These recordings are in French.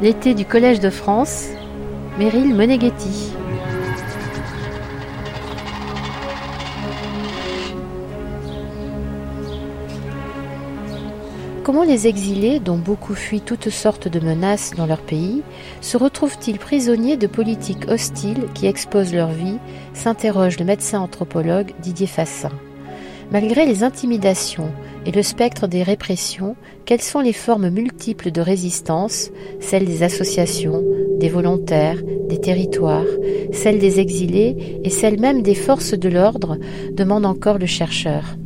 L'été du Collège de France, Meryl Moneghetti. Comment les exilés, dont beaucoup fuient toutes sortes de menaces dans leur pays, se retrouvent-ils prisonniers de politiques hostiles qui exposent leur vie s'interroge le médecin anthropologue Didier Fassin. Malgré les intimidations et le spectre des répressions, quelles sont les formes multiples de résistance, celles des associations, des volontaires, des territoires, celles des exilés et celles même des forces de l'ordre, demande encore le chercheur.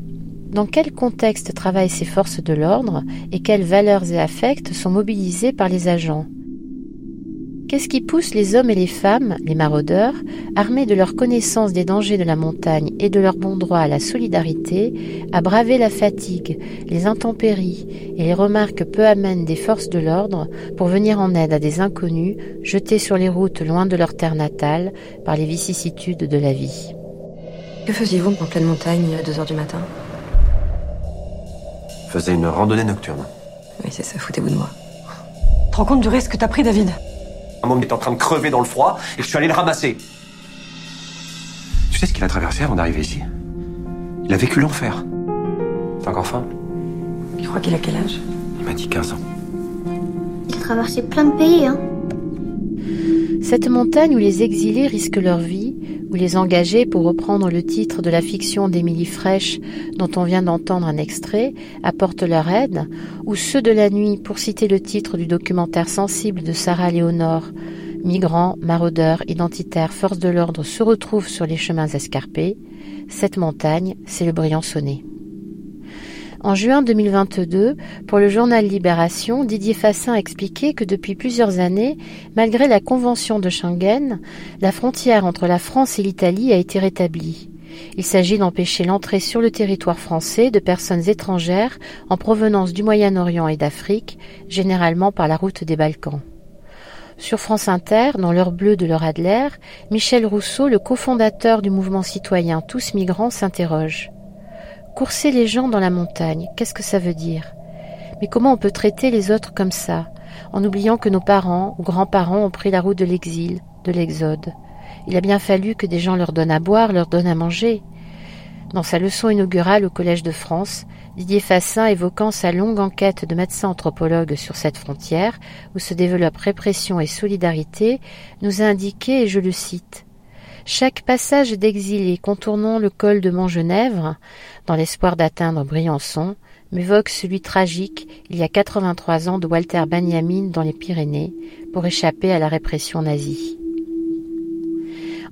Dans quel contexte travaillent ces forces de l'ordre et quelles valeurs et affects sont mobilisés par les agents? Qu'est-ce qui pousse les hommes et les femmes, les maraudeurs, armés de leur connaissance des dangers de la montagne et de leur bon droit à la solidarité, à braver la fatigue, les intempéries et les remarques peu amènes des forces de l'ordre pour venir en aide à des inconnus jetés sur les routes loin de leur terre natale par les vicissitudes de la vie? Que faisiez-vous en pleine montagne à 2 heures du matin? Faisais une randonnée nocturne. Oui, c'est ça, foutez-vous de moi. Te rends compte du risque que t'as pris, David? Un homme est en train de crever dans le froid et je suis allé le ramasser. Tu sais ce qu'il a traversé avant d'arriver ici? Il a vécu l'enfer. T'as encore faim? Tu crois qu'il a quel âge? Il m'a dit 15 ans. Il a traversé plein de pays, hein Cette montagne où les exilés risquent leur vie, où les engagés, pour reprendre le titre de la fiction d'Émilie Fraîche dont on vient d'entendre un extrait, apportent leur aide, ou ceux de la nuit, pour citer le titre du documentaire sensible de Sarah Léonore, migrants, maraudeurs, identitaires, forces de l'ordre se retrouvent sur les chemins escarpés, cette montagne, c'est le Briançonnet. En juin 2022, pour le journal Libération, Didier Fassin expliquait que depuis plusieurs années, malgré la Convention de Schengen, la frontière entre la France et l'Italie a été rétablie. Il s'agit d'empêcher l'entrée sur le territoire français de personnes étrangères en provenance du Moyen-Orient et d'Afrique, généralement par la route des Balkans. Sur France Inter, dans l'heure bleue de leur Adler, Michel Rousseau, le cofondateur du mouvement citoyen Tous Migrants, s'interroge. Courser les gens dans la montagne, qu'est-ce que ça veut dire? Mais comment on peut traiter les autres comme ça, en oubliant que nos parents ou grands-parents ont pris la route de l'exil, de l'exode? Il a bien fallu que des gens leur donnent à boire, leur donnent à manger. Dans sa leçon inaugurale au Collège de France, Didier Fassin, évoquant sa longue enquête de médecin anthropologue sur cette frontière, où se développent répression et solidarité, nous a indiqué, et je le cite, chaque passage d'exilé contournant le col de Montgenèvre, dans l'espoir d'atteindre Briançon, m'évoque celui tragique, il y a 83 ans, de Walter Benjamin dans les Pyrénées, pour échapper à la répression nazie.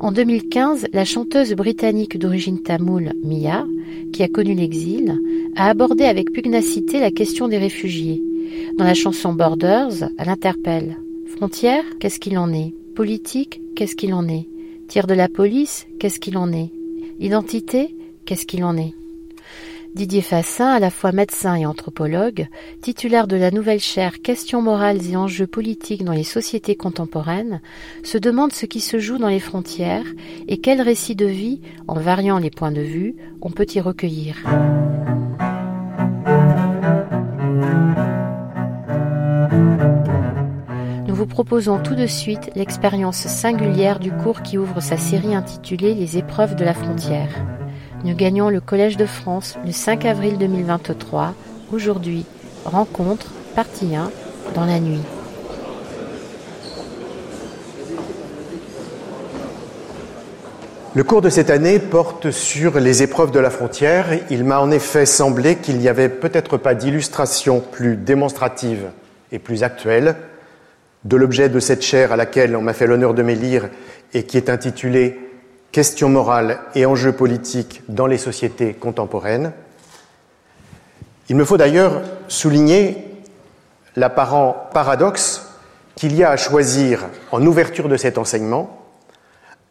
En 2015, la chanteuse britannique d'origine tamoule, Mia, qui a connu l'exil, a abordé avec pugnacité la question des réfugiés. Dans la chanson Borders, elle interpelle Frontière, qu'est-ce qu'il en est? Politique, qu'est-ce qu'il en est? De la police, qu'est-ce qu'il en est? Identité, qu'est-ce qu'il en est? Didier Fassin, à la fois médecin et anthropologue, titulaire de la nouvelle chaire Questions morales et enjeux politiques dans les sociétés contemporaines, se demande ce qui se joue dans les frontières et quel récit de vie, en variant les points de vue, on peut y recueillir. Proposons tout de suite l'expérience singulière du cours qui ouvre sa série intitulée Les épreuves de la frontière. Nous gagnons le Collège de France le 5 avril 2023. Aujourd'hui, rencontre, partie 1, dans la nuit. Le cours de cette année porte sur les épreuves de la frontière. Il m'a en effet semblé qu'il n'y avait peut-être pas d'illustration plus démonstrative et plus actuelle de l'objet de cette chaire à laquelle on m'a fait l'honneur de m'élire et qui est intitulée Questions morales et enjeux politiques dans les sociétés contemporaines. Il me faut d'ailleurs souligner l'apparent paradoxe qu'il y a à choisir en ouverture de cet enseignement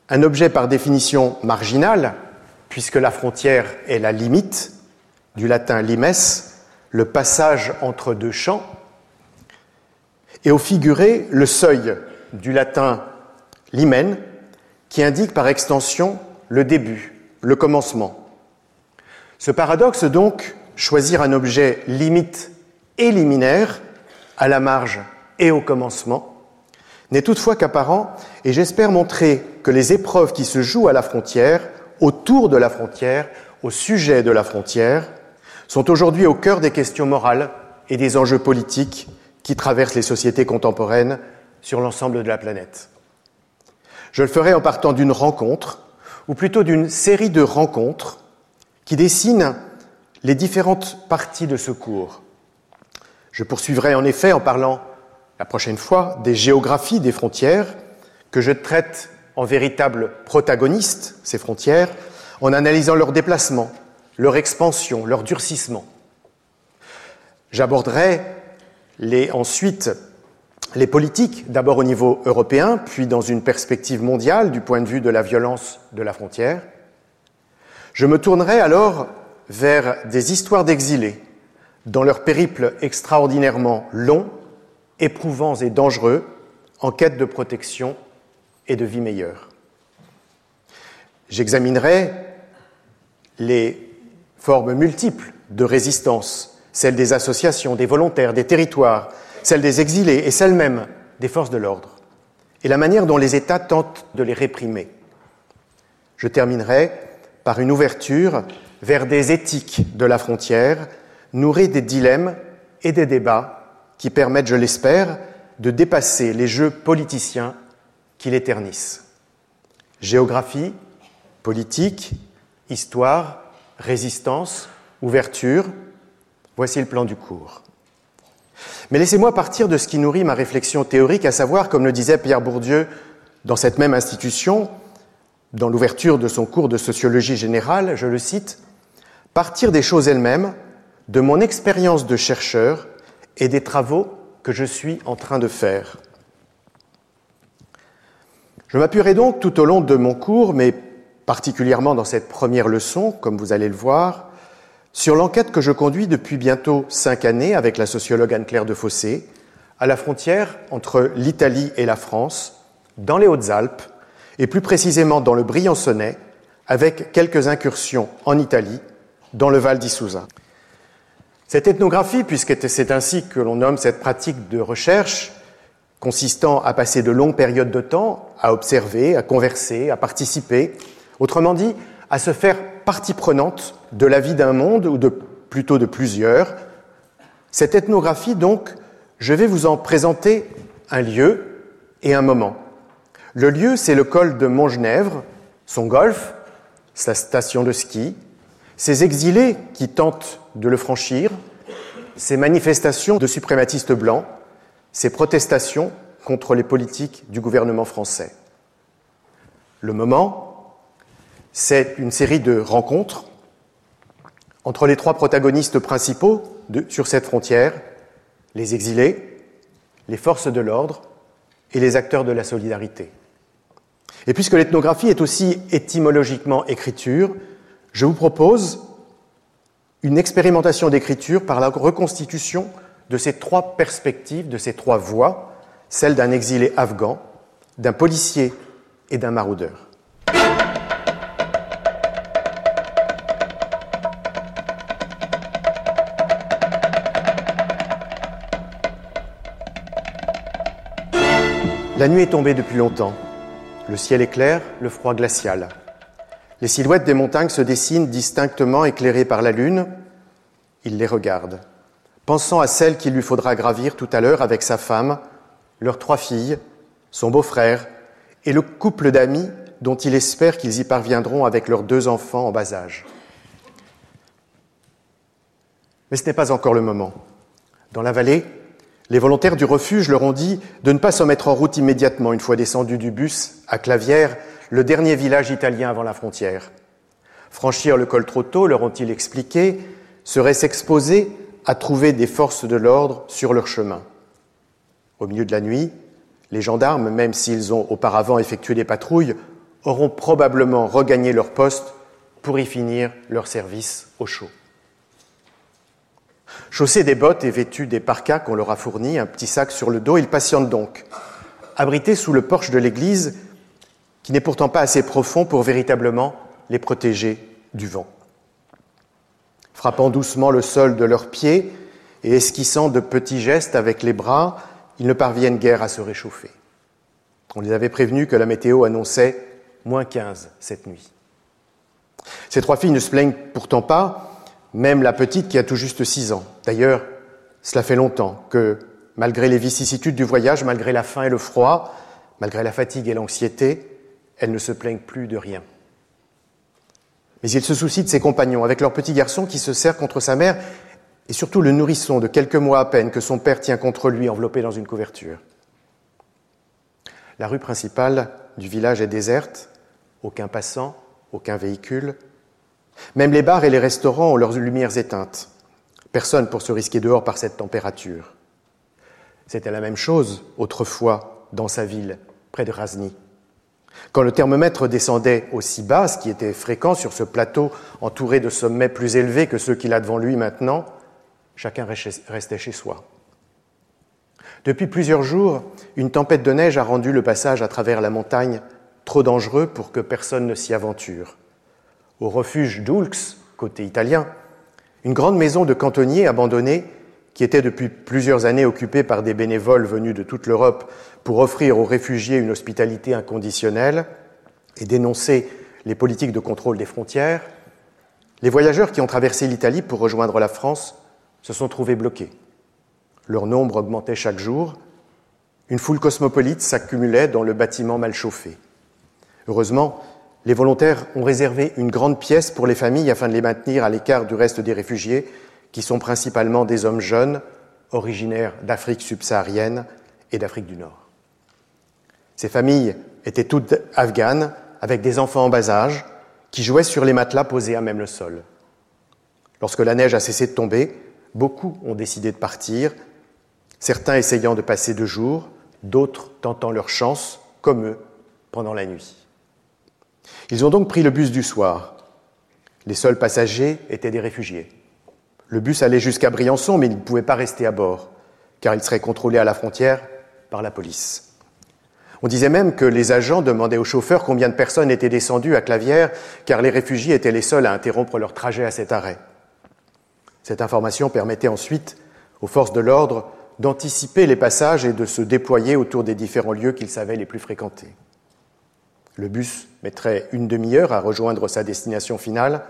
un objet par définition marginal, puisque la frontière est la limite, du latin limes, le passage entre deux champs, et au figuré le seuil du latin limen, qui indique par extension le début, le commencement. Ce paradoxe donc, choisir un objet limite et liminaire, à la marge et au commencement, n'est toutefois qu'apparent, et j'espère montrer que les épreuves qui se jouent à la frontière, autour de la frontière, au sujet de la frontière, sont aujourd'hui au cœur des questions morales et des enjeux politiques qui traversent les sociétés contemporaines sur l'ensemble de la planète. Je le ferai en partant d'une rencontre, ou plutôt d'une série de rencontres, qui dessinent les différentes parties de ce cours. Je poursuivrai en effet en parlant la prochaine fois des géographies des frontières, que je traite en véritables protagonistes, ces frontières, en analysant leur déplacement, leur expansion, leur durcissement. J'aborderai les, ensuite les politiques, d'abord au niveau européen, puis dans une perspective mondiale du point de vue de la violence de la frontière. Je me tournerai alors vers des histoires d'exilés, dans leur périple extraordinairement long, éprouvants et dangereux, en quête de protection et de vie meilleure. J'examinerai les formes multiples de résistance, celles des associations, des volontaires, des territoires, celles des exilés et celles mêmes des forces de l'ordre, et la manière dont les États tentent de les réprimer. Je terminerai par une ouverture vers des éthiques de la frontière, nourries des dilemmes et des débats qui permettent, je l'espère, de dépasser les jeux politiciens qui l'éternisent. Géographie, politique, histoire, résistance, ouverture, voici le plan du cours. Mais laissez-moi partir de ce qui nourrit ma réflexion théorique, à savoir, comme le disait Pierre Bourdieu dans cette même institution, dans l'ouverture de son cours de sociologie générale, je le cite, partir des choses elles-mêmes, de mon expérience de chercheur et des travaux que je suis en train de faire. Je m'appuierai donc tout au long de mon cours, mais particulièrement dans cette première leçon, comme vous allez le voir, sur l'enquête que je conduis depuis bientôt cinq années avec la sociologue Anne-Claire de Fossé, à la frontière entre l'Italie et la France, dans les Hautes-Alpes, et plus précisément dans le Briançonnais, avec quelques incursions en Italie, dans le Val d'Isouza. Cette ethnographie, puisque c'est ainsi que l'on nomme cette pratique de recherche, consistant à passer de longues périodes de temps à observer, à converser, à participer, autrement dit, à se faire partie prenante de la vie d'un monde, ou de, plutôt de plusieurs. Cette ethnographie, donc, je vais vous en présenter un lieu et un moment. Le lieu, c'est le col de Montgenèvre, son golfe, sa station de ski, ces exilés qui tentent de le franchir, ces manifestations de suprématistes blancs, ces protestations contre les politiques du gouvernement français. Le moment, c'est une série de rencontres entre les trois protagonistes principaux sur cette frontière, les exilés, les forces de l'ordre et les acteurs de la solidarité. Et puisque l'ethnographie est aussi étymologiquement écriture, je vous propose une expérimentation d'écriture par la reconstitution de ces trois perspectives, de ces trois voies, celle d'un exilé afghan, d'un policier et d'un maraudeur. La nuit est tombée depuis longtemps. Le ciel est clair, le froid glacial. Les silhouettes des montagnes se dessinent distinctement éclairées par la lune. Il les regarde pensant à celle qu'il lui faudra gravir tout à l'heure avec sa femme, leurs trois filles, son beau-frère et le couple d'amis dont il espère qu'ils y parviendront avec leurs deux enfants en bas âge. Mais ce n'est pas encore le moment. Dans la vallée, les volontaires du refuge leur ont dit de ne pas se mettre en route immédiatement une fois descendus du bus à Clavière, le dernier village italien avant la frontière. Franchir le col trop tôt, leur ont-ils expliqué, serait s'exposer à trouver des forces de l'ordre sur leur chemin. Au milieu de la nuit, les gendarmes, même s'ils ont auparavant effectué des patrouilles, auront probablement regagné leur poste pour y finir leur service au chaud. Chaussés des bottes et vêtus des parkas qu'on leur a fournis, un petit sac sur le dos, ils patientent donc, abrités sous le porche de l'église, qui n'est pourtant pas assez profond pour véritablement les protéger du vent frappant doucement le sol de leurs pieds et esquissant de petits gestes avec les bras, ils ne parviennent guère à se réchauffer. On les avait prévenus que la météo annonçait moins 15 cette nuit. Ces trois filles ne se plaignent pourtant pas, même la petite qui a tout juste 6 ans. D'ailleurs, cela fait longtemps que, malgré les vicissitudes du voyage, malgré la faim et le froid, malgré la fatigue et l'anxiété, elles ne se plaignent plus de rien. Mais il se soucie de ses compagnons, avec leur petit garçon qui se serre contre sa mère, et surtout le nourrisson de quelques mois à peine que son père tient contre lui enveloppé dans une couverture. La rue principale du village est déserte, aucun passant, aucun véhicule. Même les bars et les restaurants ont leurs lumières éteintes. Personne pour se risquer dehors par cette température. C'était la même chose autrefois dans sa ville, près de Razny. Quand le thermomètre descendait aussi bas, ce qui était fréquent sur ce plateau entouré de sommets plus élevés que ceux qu'il a devant lui maintenant, chacun restait chez soi. Depuis plusieurs jours, une tempête de neige a rendu le passage à travers la montagne trop dangereux pour que personne ne s'y aventure. Au refuge d'Ulx, côté italien, une grande maison de cantonniers abandonnée, qui était depuis plusieurs années occupée par des bénévoles venus de toute l'Europe pour offrir aux réfugiés une hospitalité inconditionnelle et dénoncer les politiques de contrôle des frontières, les voyageurs qui ont traversé l'Italie pour rejoindre la France se sont trouvés bloqués. Leur nombre augmentait chaque jour. Une foule cosmopolite s'accumulait dans le bâtiment mal chauffé. Heureusement, les volontaires ont réservé une grande pièce pour les familles afin de les maintenir à l'écart du reste des réfugiés, qui sont principalement des hommes jeunes, originaires d'Afrique subsaharienne et d'Afrique du Nord. Ces familles étaient toutes afghanes, avec des enfants en bas âge, qui jouaient sur les matelas posés à même le sol. Lorsque la neige a cessé de tomber, beaucoup ont décidé de partir, certains essayant de passer deux jours, d'autres tentant leur chance, comme eux, pendant la nuit. Ils ont donc pris le bus du soir. Les seuls passagers étaient des réfugiés. Le bus allait jusqu'à Briançon, mais il ne pouvait pas rester à bord, car il serait contrôlé à la frontière par la police. On disait même que les agents demandaient aux chauffeurs combien de personnes étaient descendues à Clavière, car les réfugiés étaient les seuls à interrompre leur trajet à cet arrêt. Cette information permettait ensuite aux forces de l'ordre d'anticiper les passages et de se déployer autour des différents lieux qu'ils savaient les plus fréquentés. Le bus mettrait une demi-heure à rejoindre sa destination finale,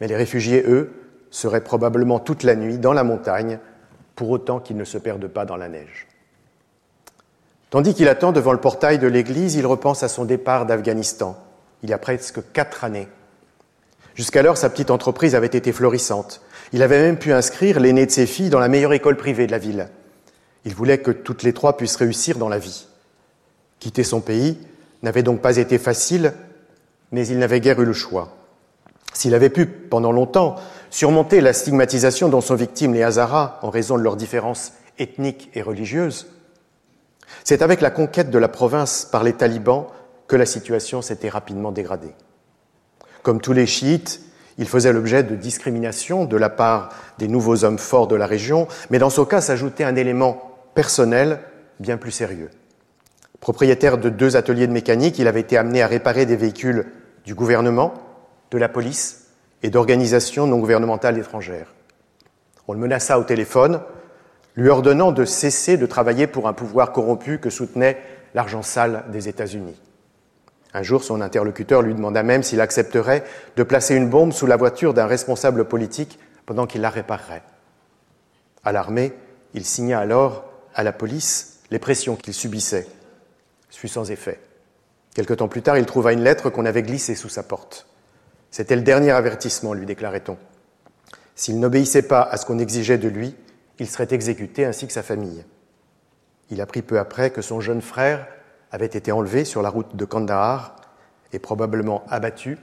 mais les réfugiés, eux, seraient probablement toute la nuit dans la montagne, pour autant qu'ils ne se perdent pas dans la neige. Tandis qu'il attend devant le portail de l'église, il repense à son départ d'Afghanistan, il y a presque quatre années. Jusqu'alors, sa petite entreprise avait été florissante. Il avait même pu inscrire l'aînée de ses filles dans la meilleure école privée de la ville. Il voulait que toutes les trois puissent réussir dans la vie. Quitter son pays n'avait donc pas été facile, mais il n'avait guère eu le choix. S'il avait pu, pendant longtemps, surmonter la stigmatisation dont sont victimes les Hazaras en raison de leurs différences ethniques et religieuses, c'est avec la conquête de la province par les talibans que la situation s'était rapidement dégradée. Comme tous les chiites, il faisait l'objet de discrimination de la part des nouveaux hommes forts de la région, mais dans son cas s'ajoutait un élément personnel bien plus sérieux. Propriétaire de deux ateliers de mécanique, il avait été amené à réparer des véhicules du gouvernement, de la police et d'organisations non gouvernementales étrangères. On le menaça au téléphone lui ordonnant de cesser de travailler pour un pouvoir corrompu que soutenait l'argent sale des États-Unis. Un jour, son interlocuteur lui demanda même s'il accepterait de placer une bombe sous la voiture d'un responsable politique pendant qu'il la réparerait. Alarmé, il signa alors à la police les pressions qu'il subissait. Fut sans effet. Quelque temps plus tard, il trouva une lettre qu'on avait glissée sous sa porte. C'était le dernier avertissement, lui déclarait-on. S'il n'obéissait pas à ce qu'on exigeait de lui, il serait exécuté ainsi que sa famille. Il apprit peu après que son jeune frère avait été enlevé sur la route de Kandahar et probablement abattu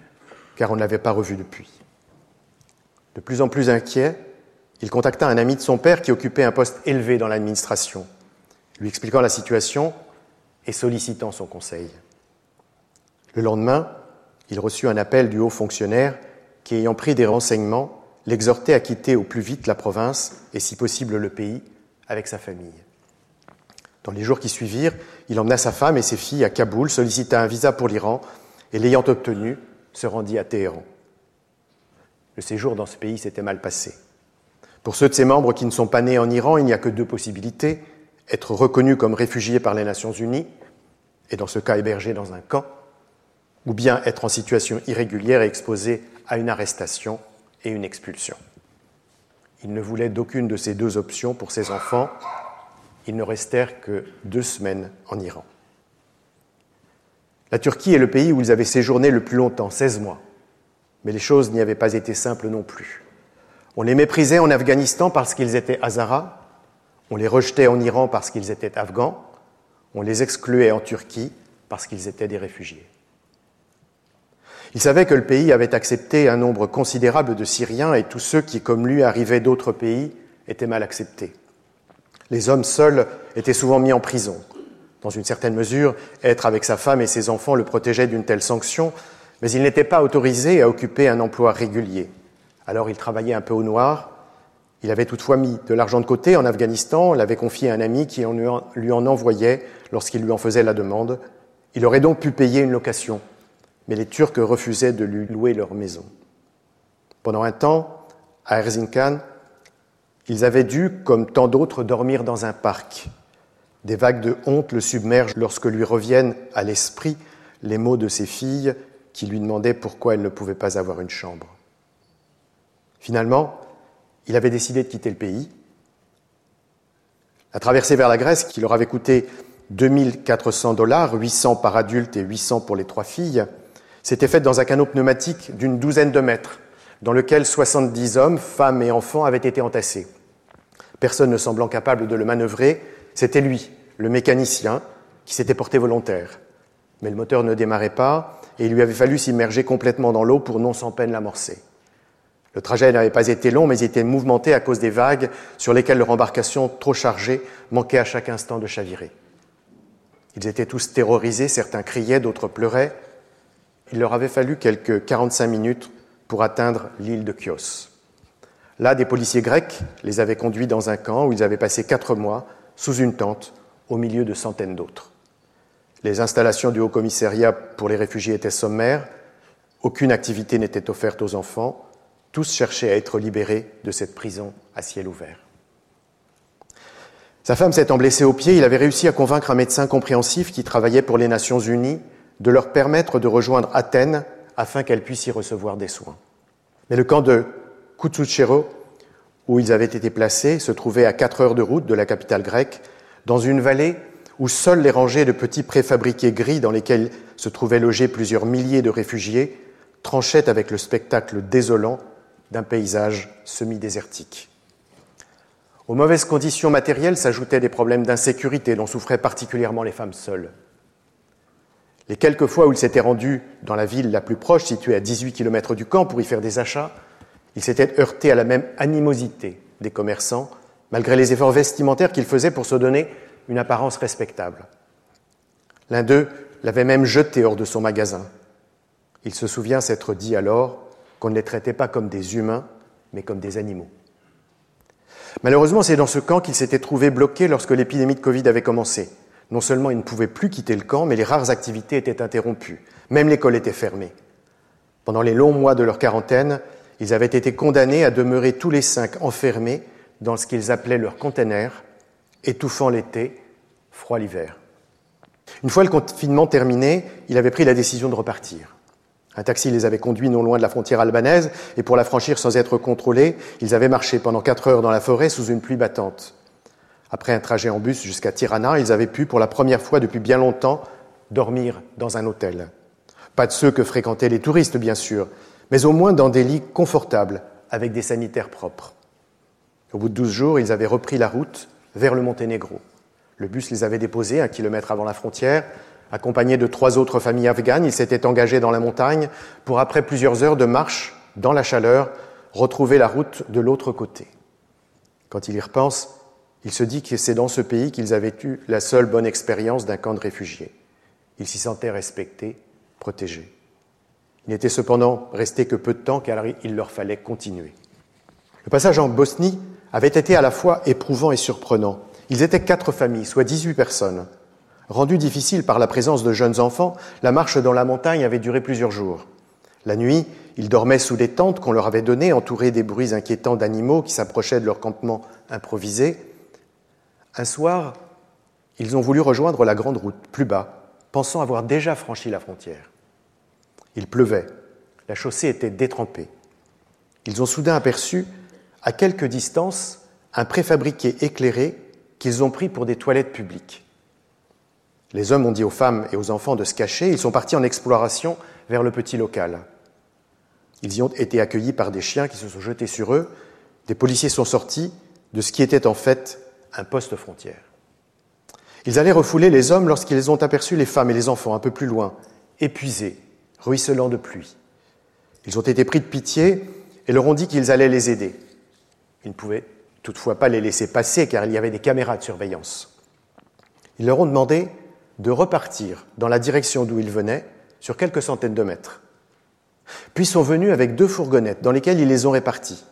car on ne l'avait pas revu depuis. De plus en plus inquiet, il contacta un ami de son père qui occupait un poste élevé dans l'administration, lui expliquant la situation et sollicitant son conseil. Le lendemain, il reçut un appel du haut fonctionnaire qui, ayant pris des renseignements, l'exhortait à quitter au plus vite la province et si possible le pays avec sa famille. Dans les jours qui suivirent, il emmena sa femme et ses filles à Kaboul, sollicita un visa pour l'Iran et l'ayant obtenu, se rendit à Téhéran. Le séjour dans ce pays s'était mal passé. Pour ceux de ses membres qui ne sont pas nés en Iran, il n'y a que deux possibilités, être reconnus comme réfugiés par les Nations Unies, et dans ce cas hébergés dans un camp, ou bien être en situation irrégulière et exposés à une arrestation et une expulsion. Il ne voulait d'aucune de ces deux options pour ses enfants. Ils ne restèrent que deux semaines en Iran. La Turquie est le pays où ils avaient séjourné le plus longtemps, 16 mois. Mais les choses n'y avaient pas été simples non plus. On les méprisait en Afghanistan parce qu'ils étaient Hazaras, on les rejetait en Iran parce qu'ils étaient Afghans, on les excluait en Turquie parce qu'ils étaient des réfugiés. Il savait que le pays avait accepté un nombre considérable de Syriens et tous ceux qui, comme lui, arrivaient d'autres pays étaient mal acceptés. Les hommes seuls étaient souvent mis en prison. Dans une certaine mesure, être avec sa femme et ses enfants le protégeait d'une telle sanction, mais il n'était pas autorisé à occuper un emploi régulier. Alors il travaillait un peu au noir. Il avait toutefois mis de l'argent de côté en Afghanistan, l'avait confié à un ami qui lui en envoyait lorsqu'il lui en faisait la demande. Il aurait donc pu payer une location mais les Turcs refusaient de lui louer leur maison. Pendant un temps, à Erzincan, ils avaient dû, comme tant d'autres, dormir dans un parc. Des vagues de honte le submergent lorsque lui reviennent à l'esprit les mots de ses filles qui lui demandaient pourquoi elle ne pouvait pas avoir une chambre. Finalement, il avait décidé de quitter le pays. La traversée vers la Grèce, qui leur avait coûté 2400 dollars, 800 par adulte et 800 pour les trois filles, s'était faite dans un canot pneumatique d'une douzaine de mètres, dans lequel 70 hommes, femmes et enfants avaient été entassés. Personne ne semblant capable de le manœuvrer, c'était lui, le mécanicien, qui s'était porté volontaire. Mais le moteur ne démarrait pas et il lui avait fallu s'immerger complètement dans l'eau pour non sans peine l'amorcer. Le trajet n'avait pas été long, mais il était mouvementé à cause des vagues sur lesquelles leur embarcation trop chargée manquait à chaque instant de chavirer. Ils étaient tous terrorisés, certains criaient, d'autres pleuraient. Il leur avait fallu quelques 45 minutes pour atteindre l'île de Chios. Là, des policiers grecs les avaient conduits dans un camp où ils avaient passé quatre mois sous une tente au milieu de centaines d'autres. Les installations du Haut Commissariat pour les réfugiés étaient sommaires, aucune activité n'était offerte aux enfants, tous cherchaient à être libérés de cette prison à ciel ouvert. Sa femme s'étant blessée au pied, il avait réussi à convaincre un médecin compréhensif qui travaillait pour les Nations Unies de leur permettre de rejoindre Athènes afin qu'elles puissent y recevoir des soins. Mais le camp de Koutsoutchero, où ils avaient été placés, se trouvait à quatre heures de route de la capitale grecque, dans une vallée où seules les rangées de petits préfabriqués gris dans lesquels se trouvaient logés plusieurs milliers de réfugiés tranchaient avec le spectacle désolant d'un paysage semi-désertique. Aux mauvaises conditions matérielles s'ajoutaient des problèmes d'insécurité dont souffraient particulièrement les femmes seules. Les quelques fois où il s'était rendu dans la ville la plus proche, située à 18 km du camp, pour y faire des achats, il s'était heurté à la même animosité des commerçants, malgré les efforts vestimentaires qu'il faisait pour se donner une apparence respectable. L'un d'eux l'avait même jeté hors de son magasin. Il se souvient s'être dit alors qu'on ne les traitait pas comme des humains, mais comme des animaux. Malheureusement, c'est dans ce camp qu'il s'était trouvé bloqué lorsque l'épidémie de Covid avait commencé. Non seulement ils ne pouvaient plus quitter le camp, mais les rares activités étaient interrompues. Même l'école était fermée. Pendant les longs mois de leur quarantaine, ils avaient été condamnés à demeurer tous les cinq enfermés dans ce qu'ils appelaient leur container, étouffant l'été, froid l'hiver. Une fois le confinement terminé, il avait pris la décision de repartir. Un taxi les avait conduits non loin de la frontière albanaise, et pour la franchir sans être contrôlés, ils avaient marché pendant quatre heures dans la forêt sous une pluie battante. Après un trajet en bus jusqu'à Tirana, ils avaient pu, pour la première fois depuis bien longtemps, dormir dans un hôtel. Pas de ceux que fréquentaient les touristes, bien sûr, mais au moins dans des lits confortables, avec des sanitaires propres. Au bout de douze jours, ils avaient repris la route vers le Monténégro. Le bus les avait déposés un kilomètre avant la frontière. Accompagnés de trois autres familles afghanes, ils s'étaient engagés dans la montagne pour, après plusieurs heures de marche dans la chaleur, retrouver la route de l'autre côté. Quand il y repense, il se dit que c'est dans ce pays qu'ils avaient eu la seule bonne expérience d'un camp de réfugiés. Ils s'y sentaient respectés, protégés. Il n'était cependant resté que peu de temps car il leur fallait continuer. Le passage en Bosnie avait été à la fois éprouvant et surprenant. Ils étaient quatre familles, soit 18 personnes. Rendue difficile par la présence de jeunes enfants, la marche dans la montagne avait duré plusieurs jours. La nuit, ils dormaient sous des tentes qu'on leur avait données, entourées des bruits inquiétants d'animaux qui s'approchaient de leur campement improvisé, un soir, ils ont voulu rejoindre la grande route plus bas, pensant avoir déjà franchi la frontière. Il pleuvait, la chaussée était détrempée. Ils ont soudain aperçu, à quelque distance, un préfabriqué éclairé qu'ils ont pris pour des toilettes publiques. Les hommes ont dit aux femmes et aux enfants de se cacher, ils sont partis en exploration vers le petit local. Ils y ont été accueillis par des chiens qui se sont jetés sur eux, des policiers sont sortis de ce qui était en fait un poste frontière. Ils allaient refouler les hommes lorsqu'ils ont aperçu les femmes et les enfants un peu plus loin, épuisés, ruisselants de pluie. Ils ont été pris de pitié et leur ont dit qu'ils allaient les aider. Ils ne pouvaient toutefois pas les laisser passer car il y avait des caméras de surveillance. Ils leur ont demandé de repartir dans la direction d'où ils venaient sur quelques centaines de mètres. Puis sont venus avec deux fourgonnettes dans lesquelles ils les ont répartis.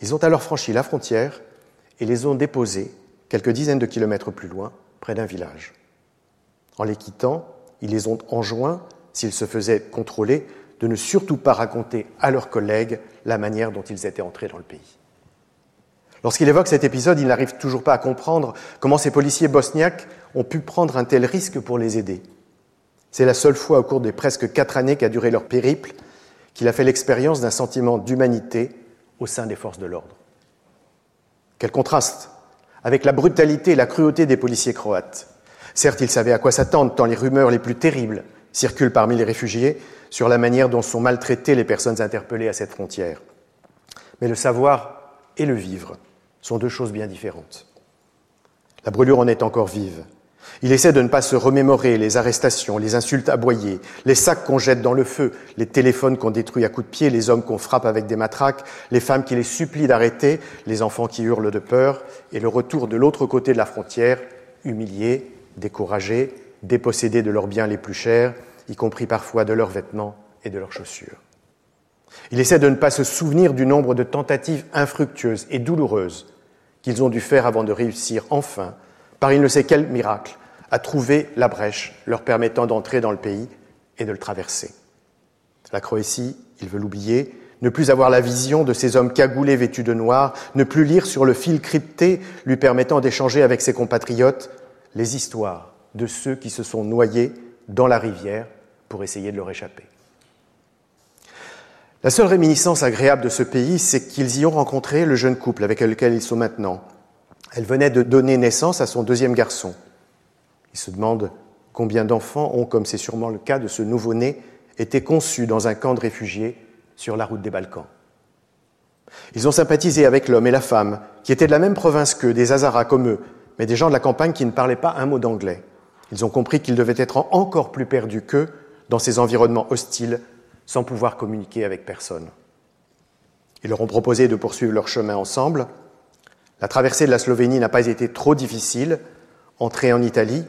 Ils ont alors franchi la frontière et les ont déposés quelques dizaines de kilomètres plus loin, près d'un village. En les quittant, ils les ont enjoints, s'ils se faisaient contrôler, de ne surtout pas raconter à leurs collègues la manière dont ils étaient entrés dans le pays. Lorsqu'il évoque cet épisode, il n'arrive toujours pas à comprendre comment ces policiers bosniaques ont pu prendre un tel risque pour les aider. C'est la seule fois au cours des presque quatre années qu'a duré leur périple qu'il a fait l'expérience d'un sentiment d'humanité au sein des forces de l'ordre. Quel contraste avec la brutalité et la cruauté des policiers croates. Certes, ils savaient à quoi s'attendre, tant les rumeurs les plus terribles circulent parmi les réfugiés sur la manière dont sont maltraitées les personnes interpellées à cette frontière. Mais le savoir et le vivre sont deux choses bien différentes. La brûlure en est encore vive. Il essaie de ne pas se remémorer les arrestations, les insultes aboyées, les sacs qu'on jette dans le feu, les téléphones qu'on détruit à coups de pied, les hommes qu'on frappe avec des matraques, les femmes qui les supplient d'arrêter, les enfants qui hurlent de peur, et le retour de l'autre côté de la frontière, humiliés, découragés, dépossédés de leurs biens les plus chers, y compris parfois de leurs vêtements et de leurs chaussures. Il essaie de ne pas se souvenir du nombre de tentatives infructueuses et douloureuses qu'ils ont dû faire avant de réussir enfin, par il ne sait quel miracle, à trouver la brèche leur permettant d'entrer dans le pays et de le traverser. La Croatie, il veut l'oublier, ne plus avoir la vision de ces hommes cagoulés vêtus de noir, ne plus lire sur le fil crypté lui permettant d'échanger avec ses compatriotes les histoires de ceux qui se sont noyés dans la rivière pour essayer de leur échapper. La seule réminiscence agréable de ce pays, c'est qu'ils y ont rencontré le jeune couple avec lequel ils sont maintenant. Elle venait de donner naissance à son deuxième garçon. Ils se demandent combien d'enfants ont, comme c'est sûrement le cas de ce nouveau-né, été conçus dans un camp de réfugiés sur la route des Balkans. Ils ont sympathisé avec l'homme et la femme, qui étaient de la même province qu'eux, des Hazaras comme eux, mais des gens de la campagne qui ne parlaient pas un mot d'anglais. Ils ont compris qu'ils devaient être encore plus perdus qu'eux dans ces environnements hostiles sans pouvoir communiquer avec personne. Ils leur ont proposé de poursuivre leur chemin ensemble. La traversée de la Slovénie n'a pas été trop difficile. Entrés en Italie,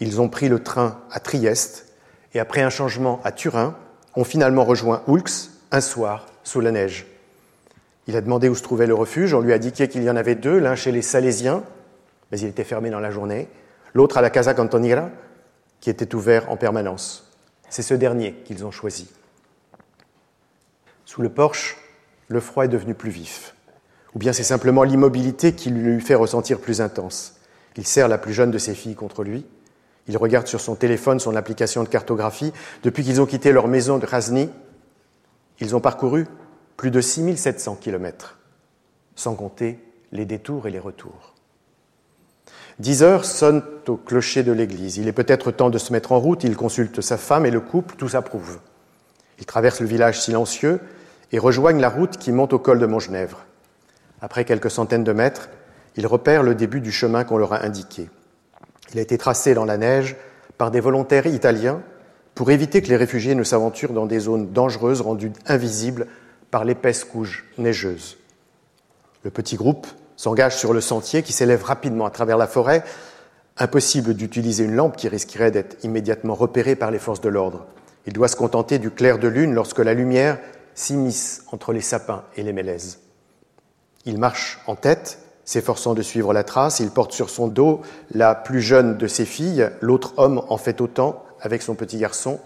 ils ont pris le train à Trieste et après un changement à Turin, ont finalement rejoint Oulx un soir sous la neige. Il a demandé où se trouvait le refuge, on lui a indiqué qu'il y en avait deux, l'un chez les Salésiens, mais il était fermé dans la journée, l'autre à la Casa Cantonira, qui était ouvert en permanence. C'est ce dernier qu'ils ont choisi. Sous le porche, le froid est devenu plus vif. Ou bien c'est simplement l'immobilité qui lui fait ressentir plus intense. Il serre la plus jeune de ses filles contre lui. Il regarde sur son téléphone son application de cartographie. Depuis qu'ils ont quitté leur maison de Razni, ils ont parcouru plus de 6700 kilomètres, sans compter les détours et les retours. Dix heures sonnent au clocher de l'église. Il est peut-être temps de se mettre en route. Il consulte sa femme et le couple, tout s'approuve. Ils traversent le village silencieux et rejoignent la route qui monte au col de Montgenèvre. Après quelques centaines de mètres, ils repèrent le début du chemin qu'on leur a indiqué. Il a été tracé dans la neige par des volontaires italiens pour éviter que les réfugiés ne s'aventurent dans des zones dangereuses rendues invisibles par l'épaisse couche neigeuse. Le petit groupe s'engage sur le sentier qui s'élève rapidement à travers la forêt. Impossible d'utiliser une lampe qui risquerait d'être immédiatement repérée par les forces de l'ordre. Il doit se contenter du clair de lune lorsque la lumière s'immisce entre les sapins et les mélèzes. Il marche en tête, s'efforçant de suivre la trace. Il porte sur son dos la plus jeune de ses filles. L'autre homme en fait autant avec son petit garçon.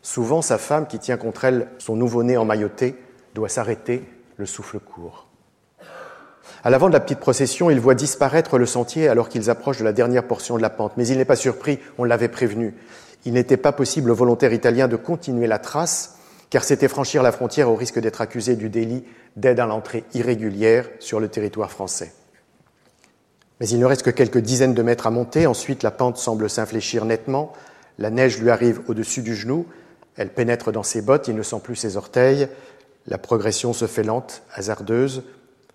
Souvent, sa femme, qui tient contre elle son nouveau-né emmailloté, doit s'arrêter, le souffle court. À l'avant de la petite procession, il voit disparaître le sentier alors qu'ils approchent de la dernière portion de la pente. Mais il n'est pas surpris, on l'avait prévenu. Il n'était pas possible aux volontaires italiens de continuer la trace, car c'était franchir la frontière au risque d'être accusé du délit d'aide à l'entrée irrégulière sur le territoire français. Mais il ne reste que quelques dizaines de mètres à monter, ensuite la pente semble s'infléchir nettement, la neige lui arrive au-dessus du genou, elle pénètre dans ses bottes, il ne sent plus ses orteils, la progression se fait lente, hasardeuse,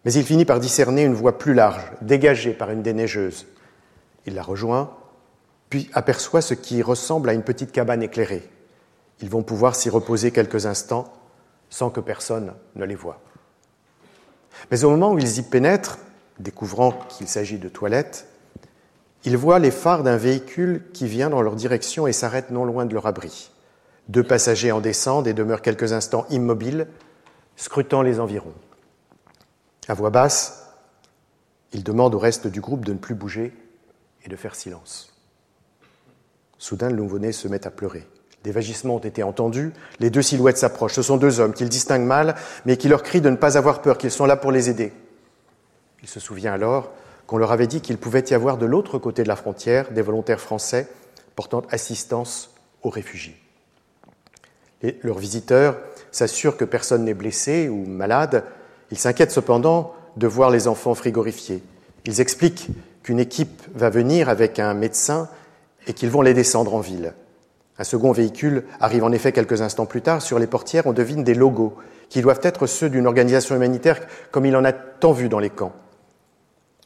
mais il finit par discerner une voie plus large, dégagée par une des neigeuses. Il la rejoint, puis aperçoit ce qui ressemble à une petite cabane éclairée. Ils vont pouvoir s'y reposer quelques instants sans que personne ne les voie. Mais au moment où ils y pénètrent, découvrant qu'il s'agit de toilettes, ils voient les phares d'un véhicule qui vient dans leur direction et s'arrête non loin de leur abri. Deux passagers en descendent et demeurent quelques instants immobiles, scrutant les environs. À voix basse, ils demandent au reste du groupe de ne plus bouger et de faire silence. Soudain, le nouveau-né se met à pleurer. Des vagissements ont été entendus, les deux silhouettes s'approchent. Ce sont deux hommes qu'ils distinguent mal, mais qui leur crient de ne pas avoir peur, qu'ils sont là pour les aider. Il se souvient alors qu'on leur avait dit qu'il pouvait y avoir de l'autre côté de la frontière des volontaires français portant assistance aux réfugiés. Leurs visiteurs s'assurent que personne n'est blessé ou malade. Ils s'inquiètent cependant de voir les enfants frigorifiés. Ils expliquent qu'une équipe va venir avec un médecin et qu'ils vont les descendre en ville. Un second véhicule arrive en effet quelques instants plus tard. Sur les portières, on devine des logos qui doivent être ceux d'une organisation humanitaire comme il en a tant vu dans les camps.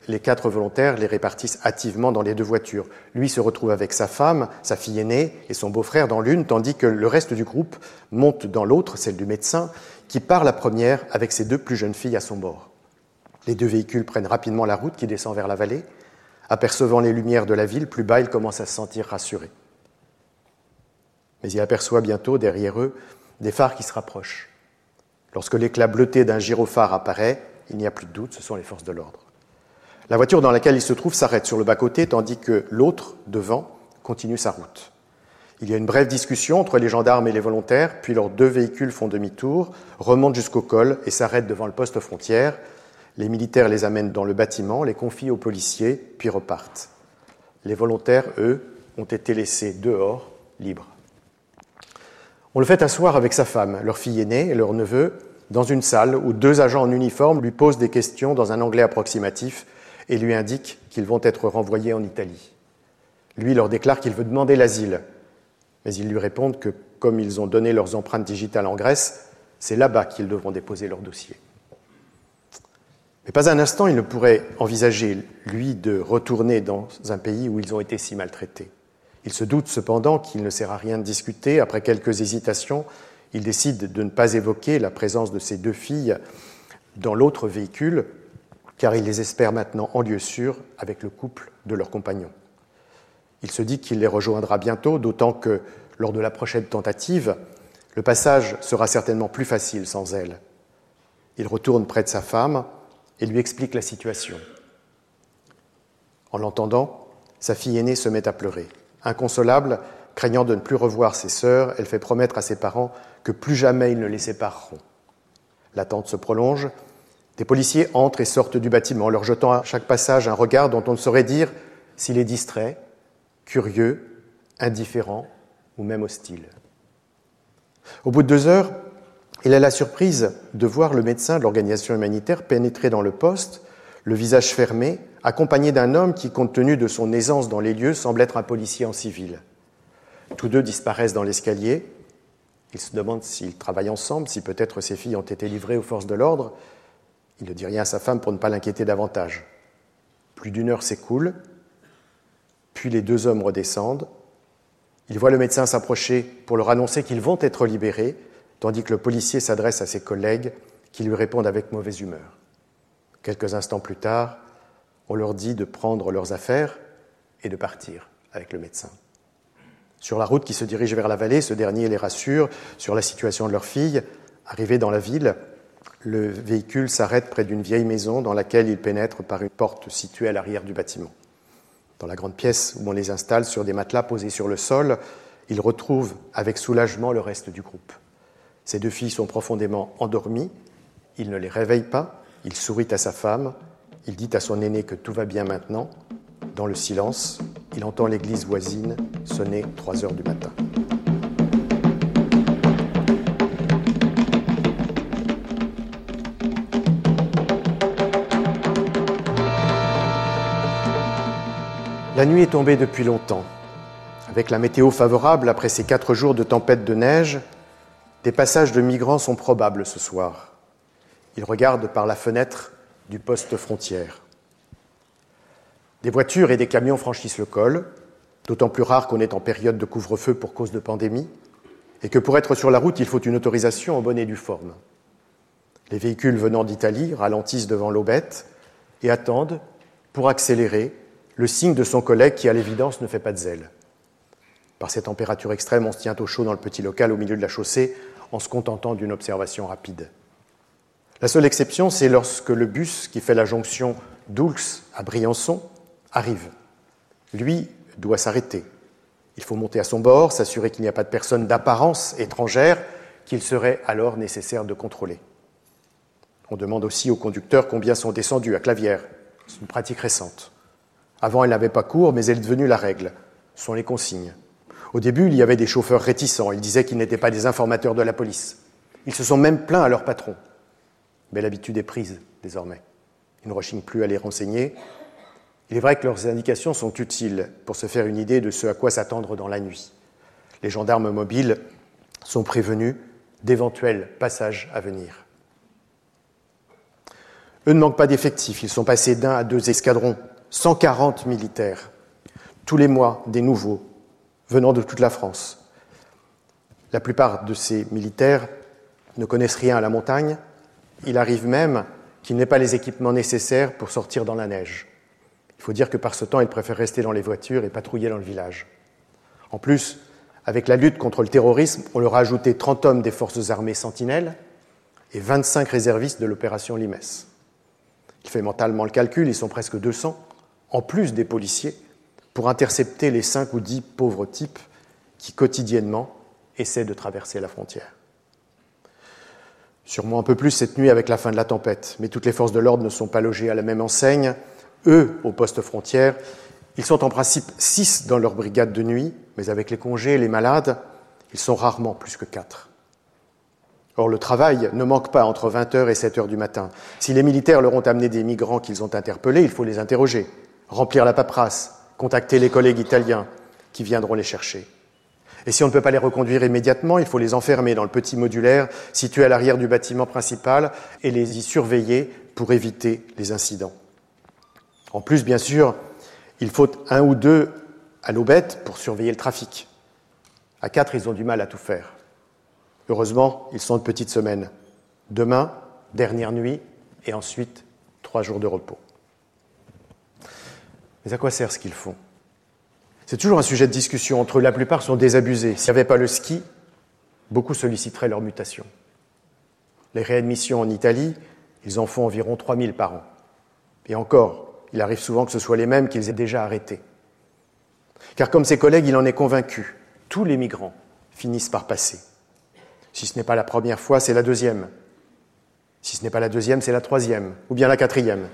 Les quatre volontaires les répartissent hâtivement dans les deux voitures. Lui se retrouve avec sa femme, sa fille aînée et son beau-frère dans l'une, tandis que le reste du groupe monte dans l'autre, celle du médecin, qui part la première avec ses deux plus jeunes filles à son bord. Les deux véhicules prennent rapidement la route qui descend vers la vallée. Apercevant les lumières de la ville, plus bas, il commence à se sentir rassuré. Mais il aperçoit bientôt derrière eux des phares qui se rapprochent. Lorsque l'éclat bleuté d'un gyrophare apparaît, il n'y a plus de doute, ce sont les forces de l'ordre. La voiture dans laquelle il se trouve s'arrête sur le bas-côté, tandis que l'autre, devant, continue sa route. Il y a une brève discussion entre les gendarmes et les volontaires, puis leurs deux véhicules font demi-tour, remontent jusqu'au col et s'arrêtent devant le poste frontière. Les militaires les amènent dans le bâtiment, les confient aux policiers, puis repartent. Les volontaires, eux, ont été laissés dehors, libres. On le fait asseoir avec sa femme, leur fille aînée et leur neveu, dans une salle où deux agents en uniforme lui posent des questions dans un anglais approximatif et lui indique qu'ils vont être renvoyés en Italie. Lui leur déclare qu'il veut demander l'asile, mais ils lui répondent que comme ils ont donné leurs empreintes digitales en Grèce, c'est là-bas qu'ils devront déposer leur dossier. Mais pas un instant il ne pourrait envisager, lui, de retourner dans un pays où ils ont été si maltraités. Il se doute cependant qu'il ne sert à rien de discuter. Après quelques hésitations, il décide de ne pas évoquer la présence de ses deux filles dans l'autre véhicule car il les espère maintenant en lieu sûr avec le couple de leurs compagnons. Il se dit qu'il les rejoindra bientôt, d'autant que lors de la prochaine tentative, le passage sera certainement plus facile sans elle. Il retourne près de sa femme et lui explique la situation. En l'entendant, sa fille aînée se met à pleurer. Inconsolable, craignant de ne plus revoir ses sœurs, elle fait promettre à ses parents que plus jamais ils ne les sépareront. L'attente se prolonge des policiers entrent et sortent du bâtiment, leur jetant à chaque passage un regard dont on ne saurait dire s'il est distrait, curieux, indifférent ou même hostile. Au bout de deux heures, il a la surprise de voir le médecin de l'organisation humanitaire pénétrer dans le poste, le visage fermé, accompagné d'un homme qui, compte tenu de son aisance dans les lieux, semble être un policier en civil. Tous deux disparaissent dans l'escalier. Il se demande s'ils travaillent ensemble, si peut-être ses filles ont été livrées aux forces de l'ordre, il ne dit rien à sa femme pour ne pas l'inquiéter davantage. Plus d'une heure s'écoule, puis les deux hommes redescendent. Il voit le médecin s'approcher pour leur annoncer qu'ils vont être libérés, tandis que le policier s'adresse à ses collègues qui lui répondent avec mauvaise humeur. Quelques instants plus tard, on leur dit de prendre leurs affaires et de partir avec le médecin. Sur la route qui se dirige vers la vallée, ce dernier les rassure sur la situation de leur fille. Arrivés dans la ville, le véhicule s'arrête près d'une vieille maison dans laquelle il pénètre par une porte située à l'arrière du bâtiment. Dans la grande pièce où on les installe sur des matelas posés sur le sol, il retrouve avec soulagement le reste du groupe. Ses deux filles sont profondément endormies, il ne les réveille pas, il sourit à sa femme Il dit à son aîné que tout va bien maintenant. Dans le silence, il entend l'église voisine sonner 3 heures du matin. La nuit est tombée depuis longtemps. Avec la météo favorable après ces quatre jours de tempête de neige, des passages de migrants sont probables ce soir. Ils regardent par la fenêtre du poste frontière. Des voitures et des camions franchissent le col, d'autant plus rare qu'on est en période de couvre-feu pour cause de pandémie, et que pour être sur la route, il faut une autorisation en bonne et due forme. Les véhicules venant d'Italie ralentissent devant l'aubette et attendent, pour accélérer, le signe de son collègue qui, à l'évidence, ne fait pas de zèle. Par ces températures extrêmes, on se tient au chaud dans le petit local au milieu de la chaussée en se contentant d'une observation rapide. La seule exception, c'est lorsque le bus qui fait la jonction d'Oulx à Briançon arrive. Lui doit s'arrêter. Il faut monter à son bord, s'assurer qu'il n'y a pas de personne d'apparence étrangère qu'il serait alors nécessaire de contrôler. On demande aussi au conducteur combien sont descendus à Clavière. C'est une pratique récente. Avant, elle n'avait pas cours, mais elle est devenue la règle. Ce sont les consignes. Au début, il y avait des chauffeurs réticents. Ils disaient qu'ils n'étaient pas des informateurs de la police. Ils se sont même plaints à leur patron. Mais l'habitude est prise désormais. Ils ne rechignent plus à les renseigner. Il est vrai que leurs indications sont utiles pour se faire une idée de ce à quoi s'attendre dans la nuit. Les gendarmes mobiles sont prévenus d'éventuels passages à venir. Eux ne manquent pas d'effectifs. Ils sont passés d'un à deux escadrons 140 militaires, tous les mois des nouveaux, venant de toute la France. La plupart de ces militaires ne connaissent rien à la montagne. Il arrive même qu'ils n'aient pas les équipements nécessaires pour sortir dans la neige. Il faut dire que par ce temps, ils préfèrent rester dans les voitures et patrouiller dans le village. En plus, avec la lutte contre le terrorisme, on leur a ajouté 30 hommes des forces armées sentinelles et 25 réservistes de l'opération Limes. Il fait mentalement le calcul, ils sont presque 200 en plus des policiers, pour intercepter les cinq ou dix pauvres types qui quotidiennement essaient de traverser la frontière. Sûrement un peu plus cette nuit avec la fin de la tempête, mais toutes les forces de l'ordre ne sont pas logées à la même enseigne. Eux, au poste frontière, ils sont en principe six dans leur brigade de nuit, mais avec les congés et les malades, ils sont rarement plus que quatre. Or, le travail ne manque pas entre 20h et 7h du matin. Si les militaires leur ont amené des migrants qu'ils ont interpellés, il faut les interroger remplir la paperasse, contacter les collègues italiens qui viendront les chercher. Et si on ne peut pas les reconduire immédiatement, il faut les enfermer dans le petit modulaire situé à l'arrière du bâtiment principal et les y surveiller pour éviter les incidents. En plus, bien sûr, il faut un ou deux à l'aubette pour surveiller le trafic. À quatre, ils ont du mal à tout faire. Heureusement, ils sont de petites semaines. Demain, dernière nuit, et ensuite trois jours de repos. Mais à quoi sert ce qu'ils font? C'est toujours un sujet de discussion. Entre la plupart sont désabusés. S'il n'y avait pas le ski, beaucoup solliciteraient leur mutation. Les réadmissions en Italie, ils en font environ 3000 par an. Et encore, il arrive souvent que ce soit les mêmes qu'ils aient déjà arrêtés. Car comme ses collègues, il en est convaincu, tous les migrants finissent par passer. Si ce n'est pas la première fois, c'est la deuxième. Si ce n'est pas la deuxième, c'est la troisième, ou bien la quatrième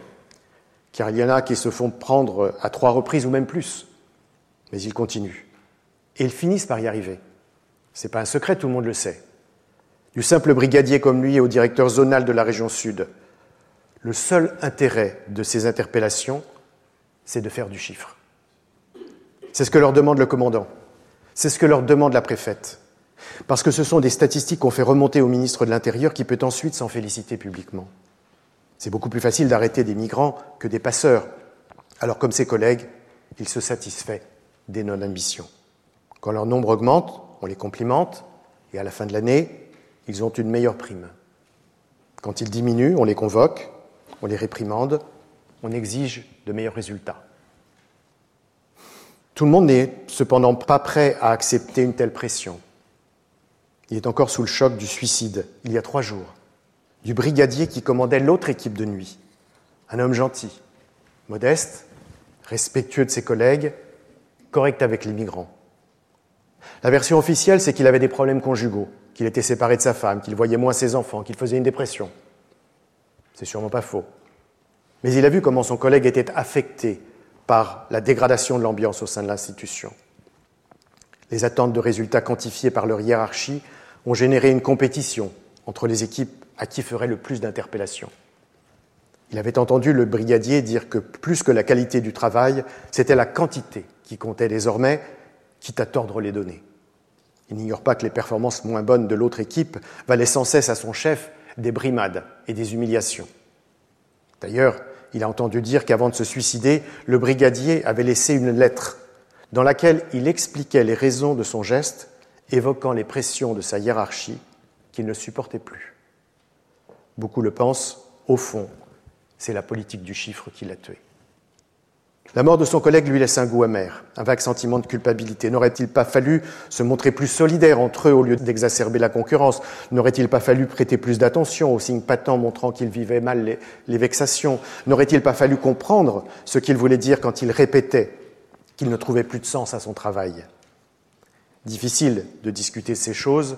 car il y en a qui se font prendre à trois reprises ou même plus. Mais ils continuent. Et ils finissent par y arriver. Ce n'est pas un secret, tout le monde le sait. Du simple brigadier comme lui au directeur zonal de la région sud, le seul intérêt de ces interpellations, c'est de faire du chiffre. C'est ce que leur demande le commandant. C'est ce que leur demande la préfète. Parce que ce sont des statistiques qu'on fait remonter au ministre de l'Intérieur qui peut ensuite s'en féliciter publiquement. C'est beaucoup plus facile d'arrêter des migrants que des passeurs. Alors comme ses collègues, il se satisfait des non-ambitions. Quand leur nombre augmente, on les complimente, et à la fin de l'année, ils ont une meilleure prime. Quand ils diminuent, on les convoque, on les réprimande, on exige de meilleurs résultats. Tout le monde n'est cependant pas prêt à accepter une telle pression. Il est encore sous le choc du suicide, il y a trois jours du brigadier qui commandait l'autre équipe de nuit. Un homme gentil, modeste, respectueux de ses collègues, correct avec les migrants. La version officielle, c'est qu'il avait des problèmes conjugaux, qu'il était séparé de sa femme, qu'il voyait moins ses enfants, qu'il faisait une dépression. C'est sûrement pas faux. Mais il a vu comment son collègue était affecté par la dégradation de l'ambiance au sein de l'institution. Les attentes de résultats quantifiés par leur hiérarchie ont généré une compétition entre les équipes à qui ferait le plus d'interpellations. Il avait entendu le brigadier dire que plus que la qualité du travail, c'était la quantité qui comptait désormais, quitte à tordre les données. Il n'ignore pas que les performances moins bonnes de l'autre équipe valaient sans cesse à son chef des brimades et des humiliations. D'ailleurs, il a entendu dire qu'avant de se suicider, le brigadier avait laissé une lettre dans laquelle il expliquait les raisons de son geste, évoquant les pressions de sa hiérarchie qu'il ne supportait plus. Beaucoup le pensent, au fond, c'est la politique du chiffre qui l'a tué. La mort de son collègue lui laisse un goût amer, un vague sentiment de culpabilité. N'aurait-il pas fallu se montrer plus solidaire entre eux au lieu d'exacerber la concurrence? N'aurait-il pas fallu prêter plus d'attention aux signes patents montrant qu'il vivait mal les, vexations? N'aurait-il pas fallu comprendre ce qu'il voulait dire quand il répétait qu'il ne trouvait plus de sens à son travail? Difficile de discuter ces choses,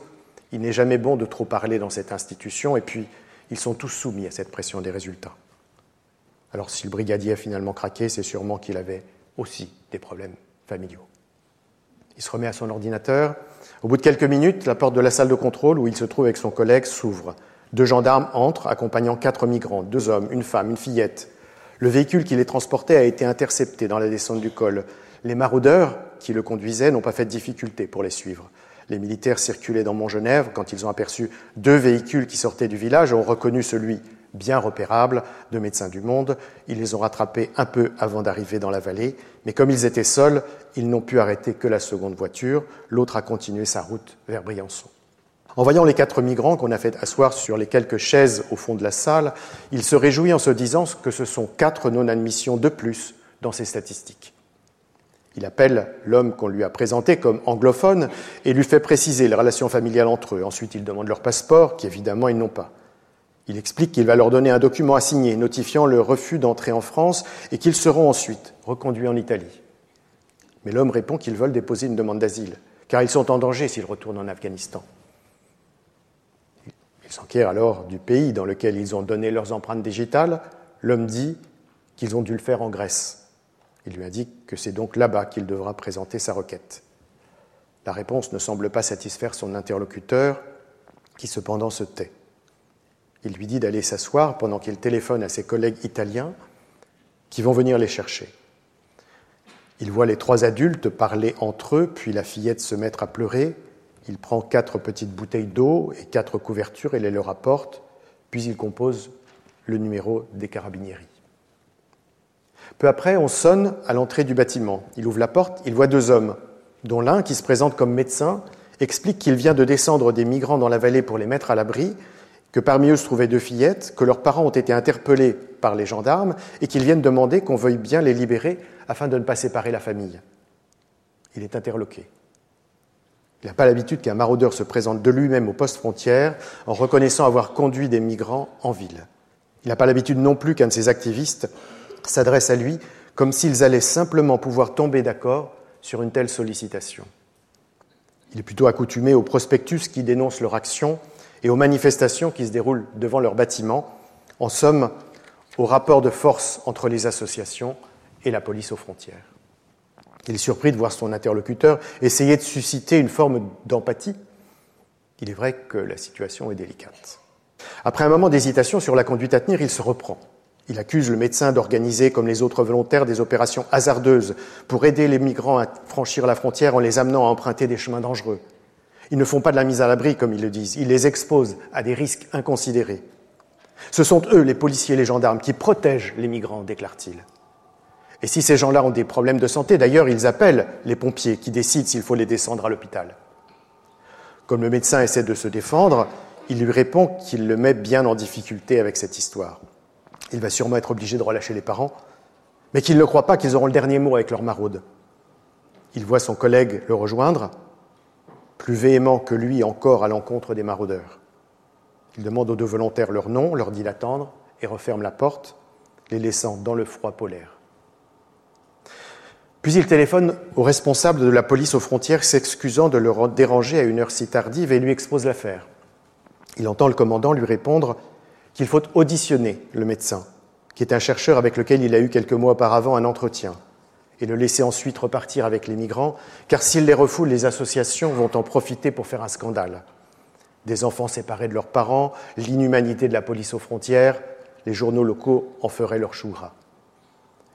il n'est jamais bon de trop parler dans cette institution, et puis ils sont tous soumis à cette pression des résultats. Alors si le brigadier a finalement craqué, c'est sûrement qu'il avait aussi des problèmes familiaux. Il se remet à son ordinateur. Au bout de quelques minutes, la porte de la salle de contrôle où il se trouve avec son collègue s'ouvre. Deux gendarmes entrent, accompagnant quatre migrants, deux hommes, une femme, une fillette. Le véhicule qui les transportait a été intercepté dans la descente du col. Les maraudeurs qui le conduisaient n'ont pas fait de difficulté pour les suivre. Les militaires circulaient dans Montgenèvre. Quand ils ont aperçu deux véhicules qui sortaient du village, ont reconnu celui bien repérables de Médecins du Monde. Ils les ont rattrapés un peu avant d'arriver dans la vallée, mais comme ils étaient seuls, ils n'ont pu arrêter que la seconde voiture. L'autre a continué sa route vers Briançon. En voyant les quatre migrants qu'on a fait asseoir sur les quelques chaises au fond de la salle, il se réjouit en se disant que ce sont quatre non-admissions de plus dans ces statistiques. Il appelle l'homme qu'on lui a présenté comme anglophone et lui fait préciser les relations familiales entre eux. Ensuite, il demande leur passeport, qu'évidemment ils n'ont pas. Il explique qu'il va leur donner un document à signer notifiant le refus d'entrer en France et qu'ils seront ensuite reconduits en Italie. Mais l'homme répond qu'ils veulent déposer une demande d'asile, car ils sont en danger s'ils retournent en Afghanistan. Ils s'enquièrent alors du pays dans lequel ils ont donné leurs empreintes digitales. L'homme dit qu'ils ont dû le faire en Grèce. Il lui indique que c'est donc là-bas qu'il devra présenter sa requête. La réponse ne semble pas satisfaire son interlocuteur, qui cependant se tait. Il lui dit d'aller s'asseoir pendant qu'il téléphone à ses collègues italiens qui vont venir les chercher. Il voit les trois adultes parler entre eux, puis la fillette se mettre à pleurer. Il prend quatre petites bouteilles d'eau et quatre couvertures et les leur apporte, puis il compose le numéro des carabinieri. Peu après, on sonne à l'entrée du bâtiment. Il ouvre la porte, il voit deux hommes, dont l'un, qui se présente comme médecin, explique qu'il vient de descendre des migrants dans la vallée pour les mettre à l'abri que parmi eux se trouvaient deux fillettes, que leurs parents ont été interpellés par les gendarmes et qu'ils viennent demander qu'on veuille bien les libérer afin de ne pas séparer la famille. Il est interloqué. Il n'a pas l'habitude qu'un maraudeur se présente de lui-même au poste frontière en reconnaissant avoir conduit des migrants en ville. Il n'a pas l'habitude non plus qu'un de ses activistes s'adresse à lui comme s'ils allaient simplement pouvoir tomber d'accord sur une telle sollicitation. Il est plutôt accoutumé aux prospectus qui dénoncent leur action et aux manifestations qui se déroulent devant leurs bâtiments, en somme, au rapport de force entre les associations et la police aux frontières. Il est surpris de voir son interlocuteur essayer de susciter une forme d'empathie. Il est vrai que la situation est délicate. Après un moment d'hésitation sur la conduite à tenir, il se reprend. Il accuse le médecin d'organiser, comme les autres volontaires, des opérations hasardeuses pour aider les migrants à franchir la frontière en les amenant à emprunter des chemins dangereux. Ils ne font pas de la mise à l'abri, comme ils le disent, ils les exposent à des risques inconsidérés. Ce sont eux, les policiers et les gendarmes, qui protègent les migrants, déclare-t-il. Et si ces gens-là ont des problèmes de santé, d'ailleurs, ils appellent les pompiers qui décident s'il faut les descendre à l'hôpital. Comme le médecin essaie de se défendre, il lui répond qu'il le met bien en difficulté avec cette histoire. Il va sûrement être obligé de relâcher les parents, mais qu'il ne croit pas qu'ils auront le dernier mot avec leur maraude. Il voit son collègue le rejoindre, plus véhément que lui encore à l'encontre des maraudeurs. Il demande aux deux volontaires leur nom, leur dit d'attendre et referme la porte, les laissant dans le froid polaire. Puis il téléphone au responsable de la police aux frontières s'excusant de le déranger à une heure si tardive et lui expose l'affaire. Il entend le commandant lui répondre qu'il faut auditionner le médecin, qui est un chercheur avec lequel il a eu quelques mois auparavant un entretien, et le laisser ensuite repartir avec les migrants, car s'il les refoule, les associations vont en profiter pour faire un scandale. Des enfants séparés de leurs parents, l'inhumanité de la police aux frontières, les journaux locaux en feraient leur choura.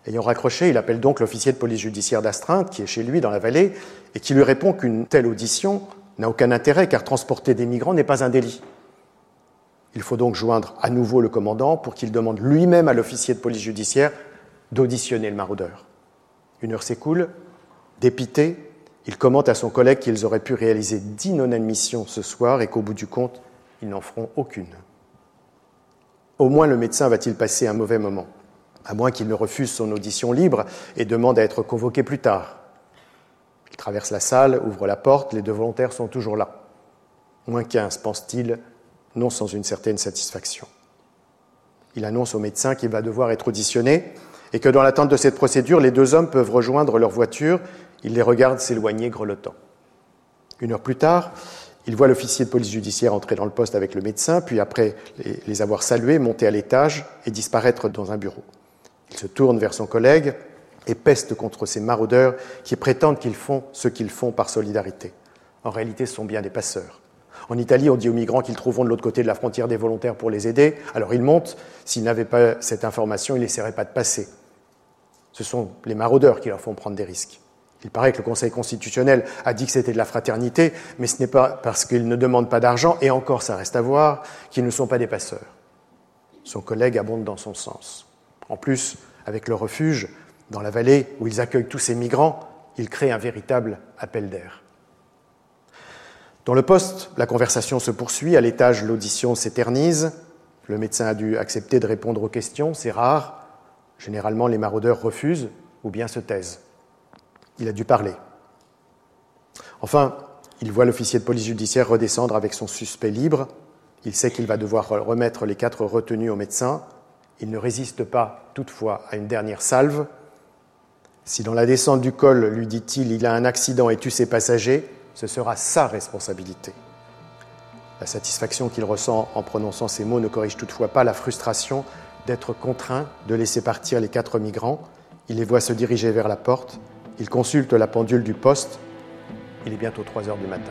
Ayant raccroché, il appelle donc l'officier de police judiciaire d'astreinte, qui est chez lui dans la vallée, et qui lui répond qu'une telle audition n'a aucun intérêt, car transporter des migrants n'est pas un délit. Il faut donc joindre à nouveau le commandant pour qu'il demande lui-même à l'officier de police judiciaire d'auditionner le maraudeur. Une heure s'écoule, dépité, il commente à son collègue qu'ils auraient pu réaliser dix non-admissions ce soir et qu'au bout du compte, ils n'en feront aucune. Au moins le médecin va-t-il passer un mauvais moment, à moins qu'il ne refuse son audition libre et demande à être convoqué plus tard. Il traverse la salle, ouvre la porte, les deux volontaires sont toujours là. Moins quinze, pense-t-il, non sans une certaine satisfaction. Il annonce au médecin qu'il va devoir être auditionné et que dans l'attente de cette procédure, les deux hommes peuvent rejoindre leur voiture. Il les regarde s'éloigner grelottant. Une heure plus tard, il voit l'officier de police judiciaire entrer dans le poste avec le médecin, puis après les avoir salués, monter à l'étage et disparaître dans un bureau. Il se tourne vers son collègue et peste contre ces maraudeurs qui prétendent qu'ils font ce qu'ils font par solidarité. En réalité, ce sont bien des passeurs. En Italie, on dit aux migrants qu'ils trouveront de l'autre côté de la frontière des volontaires pour les aider. Alors ils montent. S'ils n'avaient pas cette information, ils n'essaieraient pas de passer. Ce sont les maraudeurs qui leur font prendre des risques. Il paraît que le Conseil constitutionnel a dit que c'était de la fraternité, mais ce n'est pas parce qu'ils ne demandent pas d'argent, et encore ça reste à voir, qu'ils ne sont pas des passeurs. Son collègue abonde dans son sens. En plus, avec le refuge, dans la vallée où ils accueillent tous ces migrants, ils créent un véritable appel d'air. Dans le poste, la conversation se poursuit, à l'étage, l'audition s'éternise, le médecin a dû accepter de répondre aux questions, c'est rare, généralement les maraudeurs refusent ou bien se taisent. Il a dû parler. Enfin, il voit l'officier de police judiciaire redescendre avec son suspect libre, il sait qu'il va devoir remettre les quatre retenus au médecin, il ne résiste pas toutefois à une dernière salve. Si dans la descente du col, lui dit-il, il a un accident et tue ses passagers, ce sera sa responsabilité. La satisfaction qu'il ressent en prononçant ces mots ne corrige toutefois pas la frustration d'être contraint de laisser partir les quatre migrants. Il les voit se diriger vers la porte. Il consulte la pendule du poste. Il est bientôt 3 heures du matin.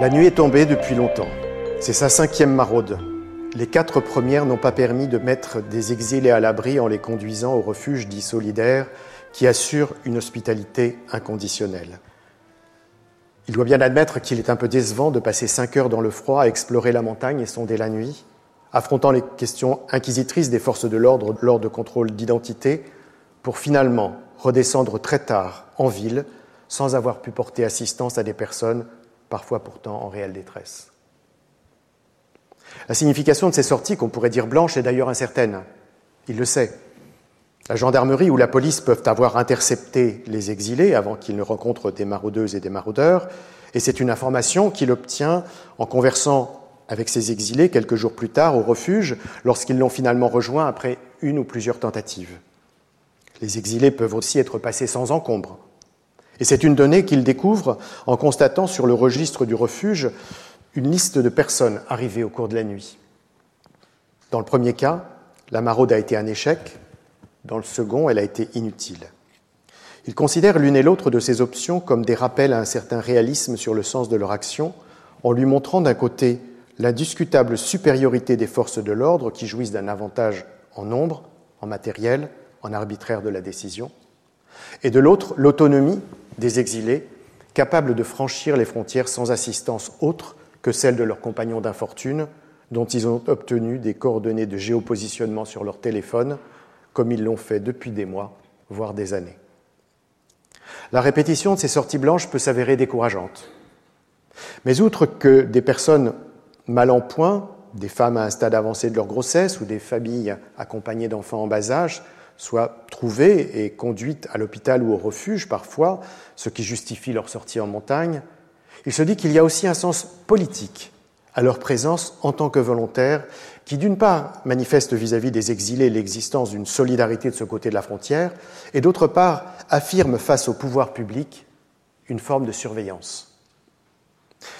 La nuit est tombée depuis longtemps. C'est sa cinquième maraude. Les quatre premières n'ont pas permis de mettre des exilés à l'abri en les conduisant au refuge dit solidaire qui assure une hospitalité inconditionnelle. Il doit bien admettre qu'il est un peu décevant de passer cinq heures dans le froid à explorer la montagne et sonder la nuit, affrontant les questions inquisitrices des forces de l'ordre lors de contrôles d'identité, pour finalement redescendre très tard en ville sans avoir pu porter assistance à des personnes parfois pourtant en réelle détresse. La signification de ces sorties, qu'on pourrait dire blanches, est d'ailleurs incertaine. Il le sait. La gendarmerie ou la police peuvent avoir intercepté les exilés avant qu'ils ne rencontrent des maraudeuses et des maraudeurs, et c'est une information qu'il obtient en conversant avec ces exilés quelques jours plus tard au refuge, lorsqu'ils l'ont finalement rejoint après une ou plusieurs tentatives. Les exilés peuvent aussi être passés sans encombre, et c'est une donnée qu'il découvre en constatant sur le registre du refuge une liste de personnes arrivées au cours de la nuit. Dans le premier cas, la maraude a été un échec, dans le second, elle a été inutile. Il considère l'une et l'autre de ces options comme des rappels à un certain réalisme sur le sens de leur action, en lui montrant d'un côté l'indiscutable supériorité des forces de l'ordre qui jouissent d'un avantage en nombre, en matériel, en arbitraire de la décision, et de l'autre l'autonomie des exilés capables de franchir les frontières sans assistance autre que celle de leurs compagnons d'infortune, dont ils ont obtenu des coordonnées de géopositionnement sur leur téléphone, comme ils l'ont fait depuis des mois, voire des années. La répétition de ces sorties blanches peut s'avérer décourageante. Mais outre que des personnes mal en point, des femmes à un stade avancé de leur grossesse ou des familles accompagnées d'enfants en bas âge, soient trouvées et conduites à l'hôpital ou au refuge parfois, ce qui justifie leur sortie en montagne, il se dit qu'il y a aussi un sens politique à leur présence en tant que volontaires, qui d'une part manifestent vis-à-vis des exilés l'existence d'une solidarité de ce côté de la frontière, et d'autre part affirment face au pouvoir public une forme de surveillance.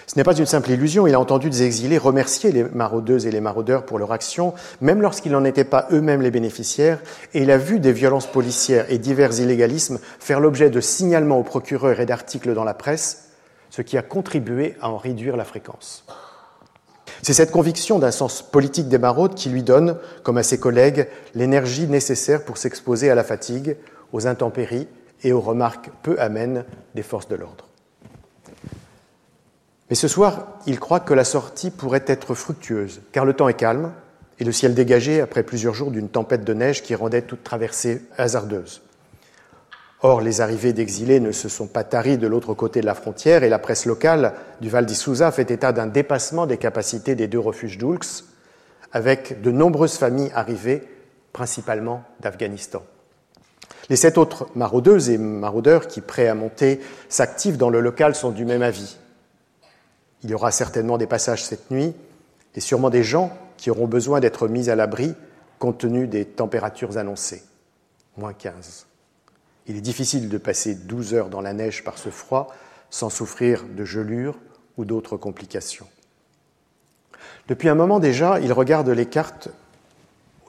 Ce n'est pas une simple illusion, il a entendu des exilés remercier les maraudeuses et les maraudeurs pour leur action, même lorsqu'ils n'en étaient pas eux-mêmes les bénéficiaires, et il a vu des violences policières et divers illégalismes faire l'objet de signalements aux procureurs et d'articles dans la presse, ce qui a contribué à en réduire la fréquence. C'est cette conviction d'un sens politique des maraudes qui lui donne, comme à ses collègues, l'énergie nécessaire pour s'exposer à la fatigue, aux intempéries et aux remarques peu amènes des forces de l'ordre. Mais ce soir, il croit que la sortie pourrait être fructueuse, car le temps est calme et le ciel dégagé après plusieurs jours d'une tempête de neige qui rendait toute traversée hasardeuse. Or, les arrivées d'exilés ne se sont pas taries de l'autre côté de la frontière et la presse locale du Val d'Issouza fait état d'un dépassement des capacités des deux refuges d'Oulx, avec de nombreuses familles arrivées, principalement d'Afghanistan. Les sept autres maraudeuses et maraudeurs qui, prêts à monter, s'activent dans le local sont du même avis. Il y aura certainement des passages cette nuit et sûrement des gens qui auront besoin d'être mis à l'abri compte tenu des températures annoncées. Moins 15. Il est difficile de passer 12 heures dans la neige par ce froid sans souffrir de gelures ou d'autres complications. Depuis un moment déjà, il regarde les cartes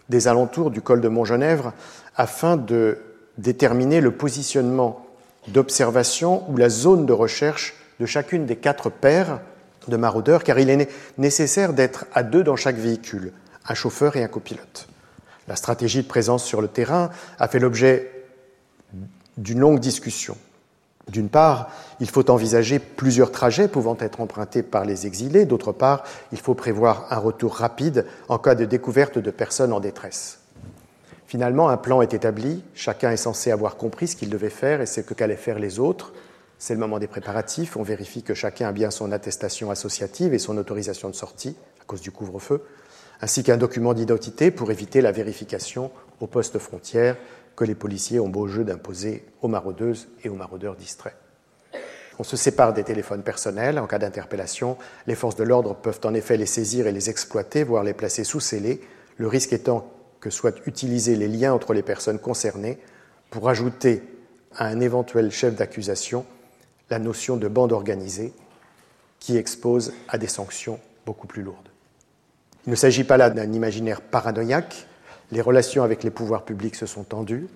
des alentours du col de Montgenèvre afin de déterminer le positionnement d'observation ou la zone de recherche de chacune des quatre paires de maraudeurs, car il est nécessaire d'être à deux dans chaque véhicule, un chauffeur et un copilote. La stratégie de présence sur le terrain a fait l'objet d'une longue discussion. D'une part, il faut envisager plusieurs trajets pouvant être empruntés par les exilés. D'autre part, il faut prévoir un retour rapide en cas de découverte de personnes en détresse. Finalement, un plan est établi, chacun est censé avoir compris ce qu'il devait faire et ce qu'allaient faire les autres. C'est le moment des préparatifs, on vérifie que chacun a bien son attestation associative et son autorisation de sortie à cause du couvre-feu, ainsi qu'un document d'identité pour éviter la vérification au poste frontière que les policiers ont beau jeu d'imposer aux maraudeuses et aux maraudeurs distraits. On se sépare des téléphones personnels en cas d'interpellation. Les forces de l'ordre peuvent en effet les saisir et les exploiter, voire les placer sous scellés, le risque étant que soient utilisés les liens entre les personnes concernées pour ajouter à un éventuel chef d'accusation la notion de bande organisée qui expose à des sanctions beaucoup plus lourdes. Il ne s'agit pas là d'un imaginaire paranoïaque, les relations avec les pouvoirs publics se sont tendues,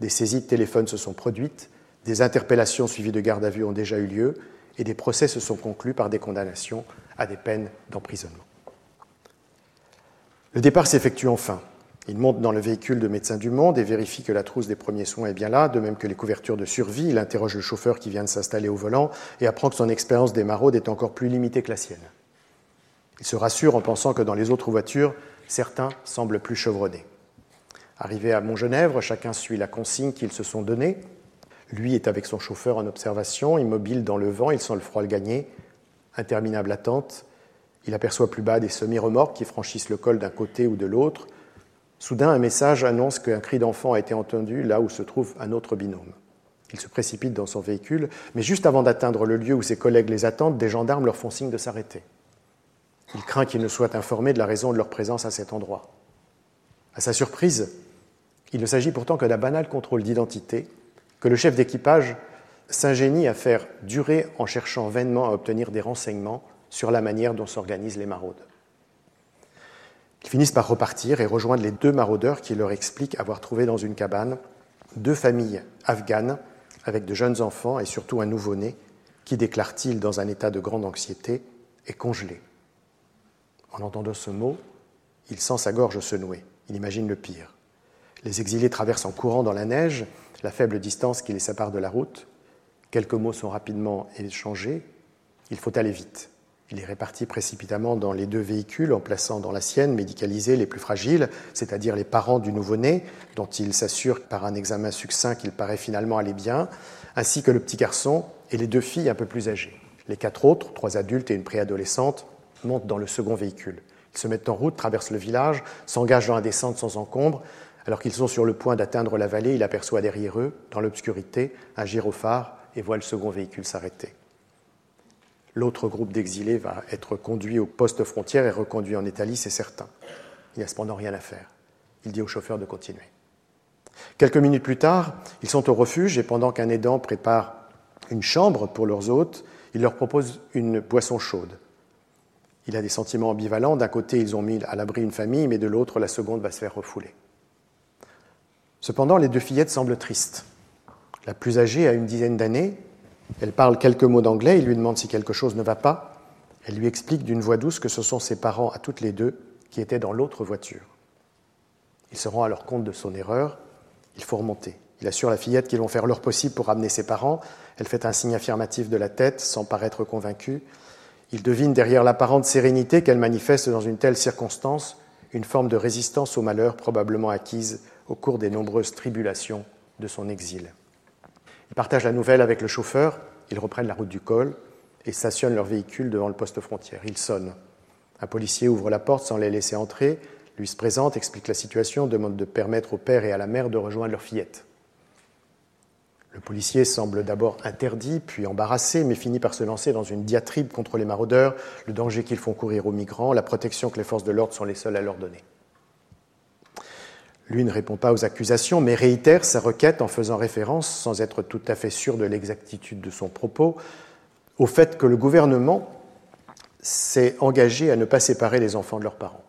des saisies de téléphone se sont produites, des interpellations suivies de garde à vue ont déjà eu lieu et des procès se sont conclus par des condamnations à des peines d'emprisonnement. Le départ s'effectue enfin. Il monte dans le véhicule de Médecins du Monde et vérifie que la trousse des premiers soins est bien là, de même que les couvertures de survie. Il interroge le chauffeur qui vient de s'installer au volant et apprend que son expérience des maraudes est encore plus limitée que la sienne. Il se rassure en pensant que dans les autres voitures, certains semblent plus chevronnés. Arrivé à Montgenèvre, chacun suit la consigne qu'ils se sont donnée. Lui est avec son chauffeur en observation, immobile dans le vent, il sent le froid le gagner. Interminable attente. Il aperçoit plus bas des semi-remorques qui franchissent le col d'un côté ou de l'autre. Soudain, un message annonce qu'un cri d'enfant a été entendu là où se trouve un autre binôme. Il se précipite dans son véhicule, mais juste avant d'atteindre le lieu où ses collègues les attendent, des gendarmes leur font signe de s'arrêter. Il craint qu'ils ne soient informés de la raison de leur présence à cet endroit. À sa surprise, il ne s'agit pourtant que d'un banal contrôle d'identité que le chef d'équipage s'ingénie à faire durer en cherchant vainement à obtenir des renseignements sur la manière dont s'organisent les maraudes. Ils finissent par repartir et rejoindre les deux maraudeurs qui leur expliquent avoir trouvé dans une cabane deux familles afghanes avec de jeunes enfants et surtout un nouveau-né qui, déclare-t-il dans un état de grande anxiété, est congelé. En entendant ce mot, il sent sa gorge se nouer. Il imagine le pire. Les exilés traversent en courant dans la neige la faible distance qui les sépare de la route. Quelques mots sont rapidement échangés. Il faut aller vite. Il est réparti précipitamment dans les deux véhicules en plaçant dans la sienne médicalisée les plus fragiles, c'est-à-dire les parents du nouveau-né, dont il s'assure par un examen succinct qu'il paraît finalement aller bien, ainsi que le petit garçon et les deux filles un peu plus âgées. Les quatre autres, trois adultes et une préadolescente, montent dans le second véhicule. Ils se mettent en route, traversent le village, s'engagent dans la descente sans encombre, alors qu'ils sont sur le point d'atteindre la vallée, il aperçoit derrière eux, dans l'obscurité, un gyrophare et voit le second véhicule s'arrêter. L'autre groupe d'exilés va être conduit au poste frontière et reconduit en Italie, c'est certain. Il n'y a cependant rien à faire. Il dit au chauffeur de continuer. Quelques minutes plus tard, ils sont au refuge et pendant qu'un aidant prépare une chambre pour leurs hôtes, il leur propose une boisson chaude. Il a des sentiments ambivalents. D'un côté, ils ont mis à l'abri une famille, mais de l'autre, la seconde va se faire refouler. Cependant, les deux fillettes semblent tristes. La plus âgée a une dizaine d'années. Elle parle quelques mots d'anglais. Il lui demande si quelque chose ne va pas. Elle lui explique d'une voix douce que ce sont ses parents à toutes les deux qui étaient dans l'autre voiture. Il se rend alors compte de son erreur. Il faut remonter. Il assure la fillette qu'ils vont faire leur possible pour ramener ses parents. Elle fait un signe affirmatif de la tête sans paraître convaincue. Il devine derrière l'apparente sérénité qu'elle manifeste dans une telle circonstance une forme de résistance au malheur probablement acquise au cours des nombreuses tribulations de son exil. Ils partagent la nouvelle avec le chauffeur, ils reprennent la route du col et stationnent leur véhicule devant le poste frontière. Ils sonnent. Un policier ouvre la porte sans les laisser entrer, lui se présente, explique la situation, demande de permettre au père et à la mère de rejoindre leur fillette. Le policier semble d'abord interdit, puis embarrassé, mais finit par se lancer dans une diatribe contre les maraudeurs, le danger qu'ils font courir aux migrants, la protection que les forces de l'ordre sont les seules à leur donner. Lui ne répond pas aux accusations, mais réitère sa requête en faisant référence, sans être tout à fait sûr de l'exactitude de son propos, au fait que le gouvernement s'est engagé à ne pas séparer les enfants de leurs parents.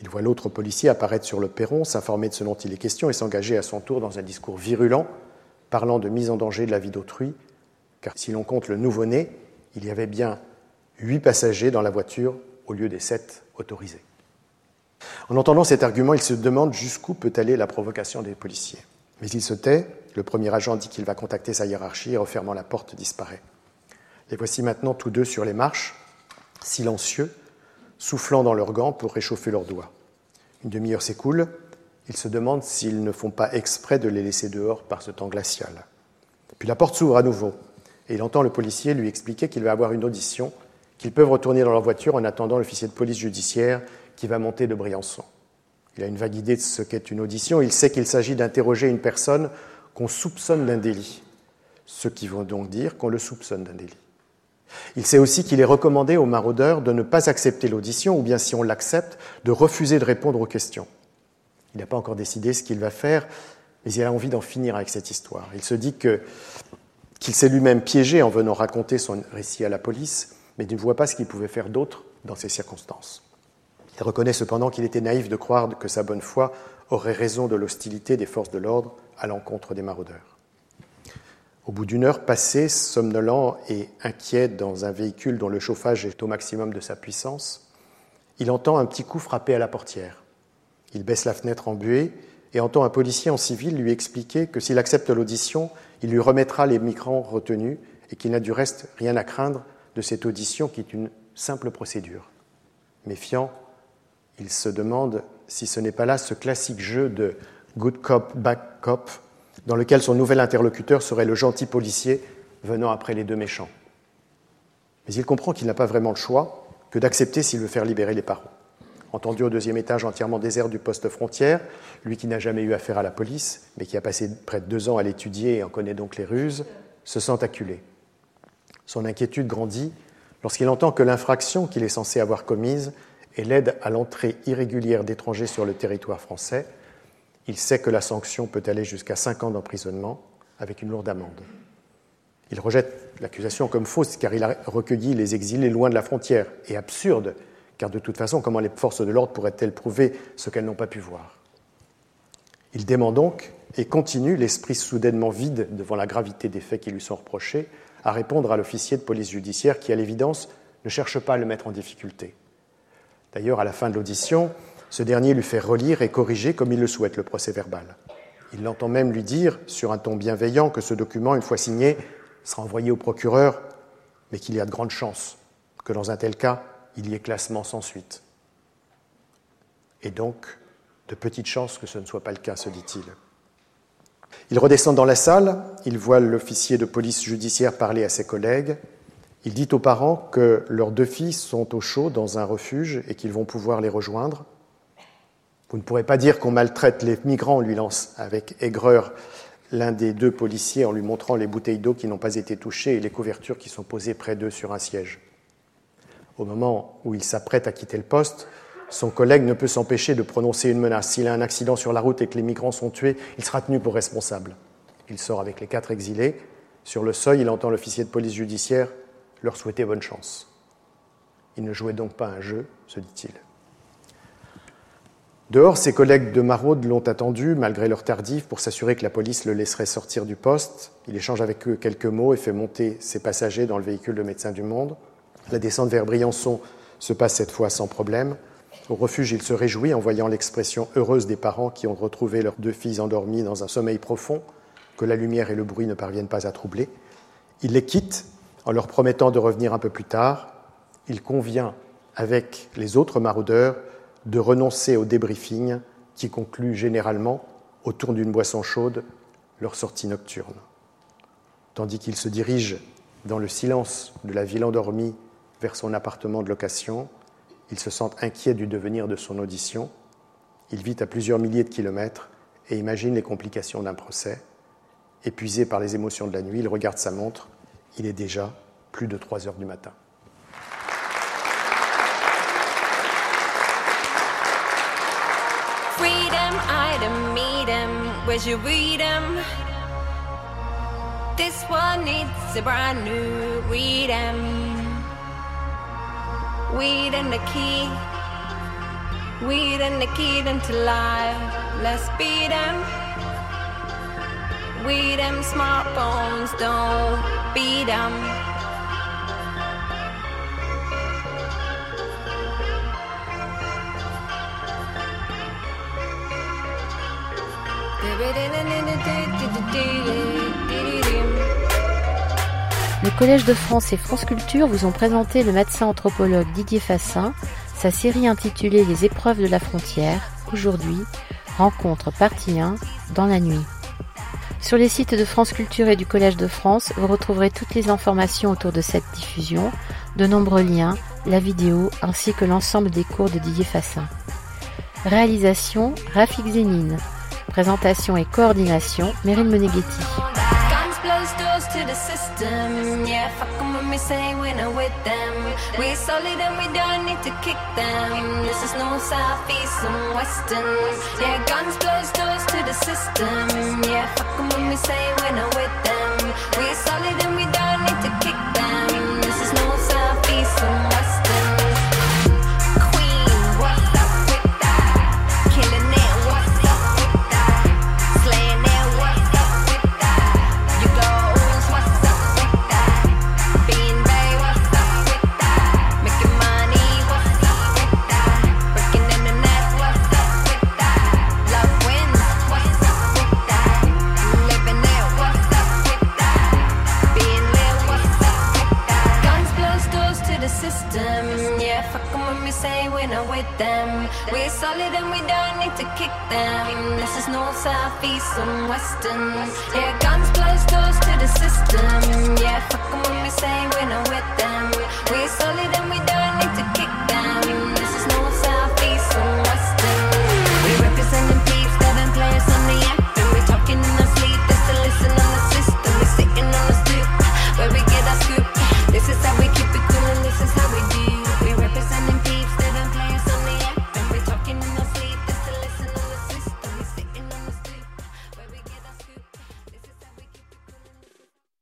Il voit l'autre policier apparaître sur le perron, s'informer de ce dont il est question et s'engager à son tour dans un discours virulent parlant de mise en danger de la vie d'autrui, car si l'on compte le nouveau-né, il y avait bien huit passagers dans la voiture au lieu des sept autorisés. En entendant cet argument, il se demande jusqu'où peut aller la provocation des policiers. Mais il se tait, le premier agent dit qu'il va contacter sa hiérarchie et refermant la porte disparaît. Les voici maintenant tous deux sur les marches, silencieux, soufflant dans leurs gants pour réchauffer leurs doigts. Une demi-heure s'écoule, il se demande s'ils ne font pas exprès de les laisser dehors par ce temps glacial. Puis la porte s'ouvre à nouveau, et il entend le policier lui expliquer qu'il va avoir une audition, qu'ils peuvent retourner dans leur voiture en attendant l'officier de police judiciaire qui va monter de Briançon. Il a une vague idée de ce qu'est une audition, il sait qu'il s'agit d'interroger une personne qu'on soupçonne d'un délit, ce qui veut donc dire qu'on le soupçonne d'un délit. Il sait aussi qu'il est recommandé aux maraudeurs de ne pas accepter l'audition, ou bien si on l'accepte, de refuser de répondre aux questions. Il n'a pas encore décidé ce qu'il va faire, mais il a envie d'en finir avec cette histoire. Il se dit qu'il s'est lui-même piégé en venant raconter son récit à la police, mais il ne voit pas ce qu'il pouvait faire d'autre dans ces circonstances. Il reconnaît cependant qu'il était naïf de croire que sa bonne foi aurait raison de l'hostilité des forces de l'ordre à l'encontre des maraudeurs. Au bout d'une heure passée, somnolent et inquiet dans un véhicule dont le chauffage est au maximum de sa puissance, il entend un petit coup frapper à la portière. Il baisse la fenêtre en buée et entend un policier en civil lui expliquer que s'il accepte l'audition, il lui remettra les migrants retenus et qu'il n'a du reste rien à craindre de cette audition qui est une simple procédure. Méfiant, il se demande si ce n'est pas là ce classique jeu de good cop, bad cop, dans lequel son nouvel interlocuteur serait le gentil policier venant après les deux méchants. Mais il comprend qu'il n'a pas vraiment le choix que d'accepter s'il veut faire libérer les parents entendu au deuxième étage entièrement désert du poste frontière, lui qui n'a jamais eu affaire à la police, mais qui a passé près de deux ans à l'étudier et en connaît donc les ruses, se sent acculé. Son inquiétude grandit lorsqu'il entend que l'infraction qu'il est censé avoir commise est l'aide à l'entrée irrégulière d'étrangers sur le territoire français. Il sait que la sanction peut aller jusqu'à cinq ans d'emprisonnement avec une lourde amende. Il rejette l'accusation comme fausse car il a recueilli les exilés loin de la frontière et absurde car de toute façon, comment les forces de l'ordre pourraient-elles prouver ce qu'elles n'ont pas pu voir? Il dément donc et continue, l'esprit soudainement vide devant la gravité des faits qui lui sont reprochés, à répondre à l'officier de police judiciaire qui, à l'évidence, ne cherche pas à le mettre en difficulté. D'ailleurs, à la fin de l'audition, ce dernier lui fait relire et corriger comme il le souhaite le procès verbal. Il l'entend même lui dire, sur un ton bienveillant, que ce document, une fois signé, sera envoyé au procureur, mais qu'il y a de grandes chances que dans un tel cas, il y ait classement sans suite. Et donc, de petites chances que ce ne soit pas le cas, se dit-il. Il redescend dans la salle, il voit l'officier de police judiciaire parler à ses collègues. Il dit aux parents que leurs deux filles sont au chaud dans un refuge et qu'ils vont pouvoir les rejoindre. Vous ne pourrez pas dire qu'on maltraite les migrants, lui lance avec aigreur l'un des deux policiers en lui montrant les bouteilles d'eau qui n'ont pas été touchées et les couvertures qui sont posées près d'eux sur un siège. Au moment où il s'apprête à quitter le poste, son collègue ne peut s'empêcher de prononcer une menace. S'il a un accident sur la route et que les migrants sont tués, il sera tenu pour responsable. Il sort avec les quatre exilés. Sur le seuil, il entend l'officier de police judiciaire leur souhaiter bonne chance. Il ne jouait donc pas un jeu, se dit-il. Dehors, ses collègues de maraude l'ont attendu, malgré leur tardif, pour s'assurer que la police le laisserait sortir du poste. Il échange avec eux quelques mots et fait monter ses passagers dans le véhicule de Médecins du Monde. La descente vers Briançon se passe cette fois sans problème. Au refuge, il se réjouit en voyant l'expression heureuse des parents qui ont retrouvé leurs deux filles endormies dans un sommeil profond que la lumière et le bruit ne parviennent pas à troubler. Il les quitte en leur promettant de revenir un peu plus tard. Il convient avec les autres maraudeurs de renoncer au débriefing qui conclut généralement, autour d'une boisson chaude, leur sortie nocturne. Tandis qu'il se dirige dans le silence de la ville endormie vers son appartement de location, il se sent inquiet du devenir de son audition. Il vit à plusieurs milliers de kilomètres et imagine les complications d'un procès. Épuisé par les émotions de la nuit, il regarde sa montre. Il est déjà plus de 3 heures du matin. item, meet him, where's your him? This one needs a brand new him. Weed and the key, weed and the key into life. Let's beat them. We them smartphones, don't beat them. Le Collège de France et France Culture vous ont présenté le médecin anthropologue Didier Fassin, sa série intitulée Les épreuves de la frontière, aujourd'hui, rencontre partie 1, dans la nuit. Sur les sites de France Culture et du Collège de France, vous retrouverez toutes les informations autour de cette diffusion, de nombreux liens, la vidéo ainsi que l'ensemble des cours de Didier Fassin. Réalisation Rafik Zénine. Présentation et coordination, Meryl Meneghetti. The system. Yeah, fuck them when we say we're not with them. We solid and we don't south, and western. Yeah, guns close doors to the system. Yeah, fuck them when we say we're not with them. We're solid and we don't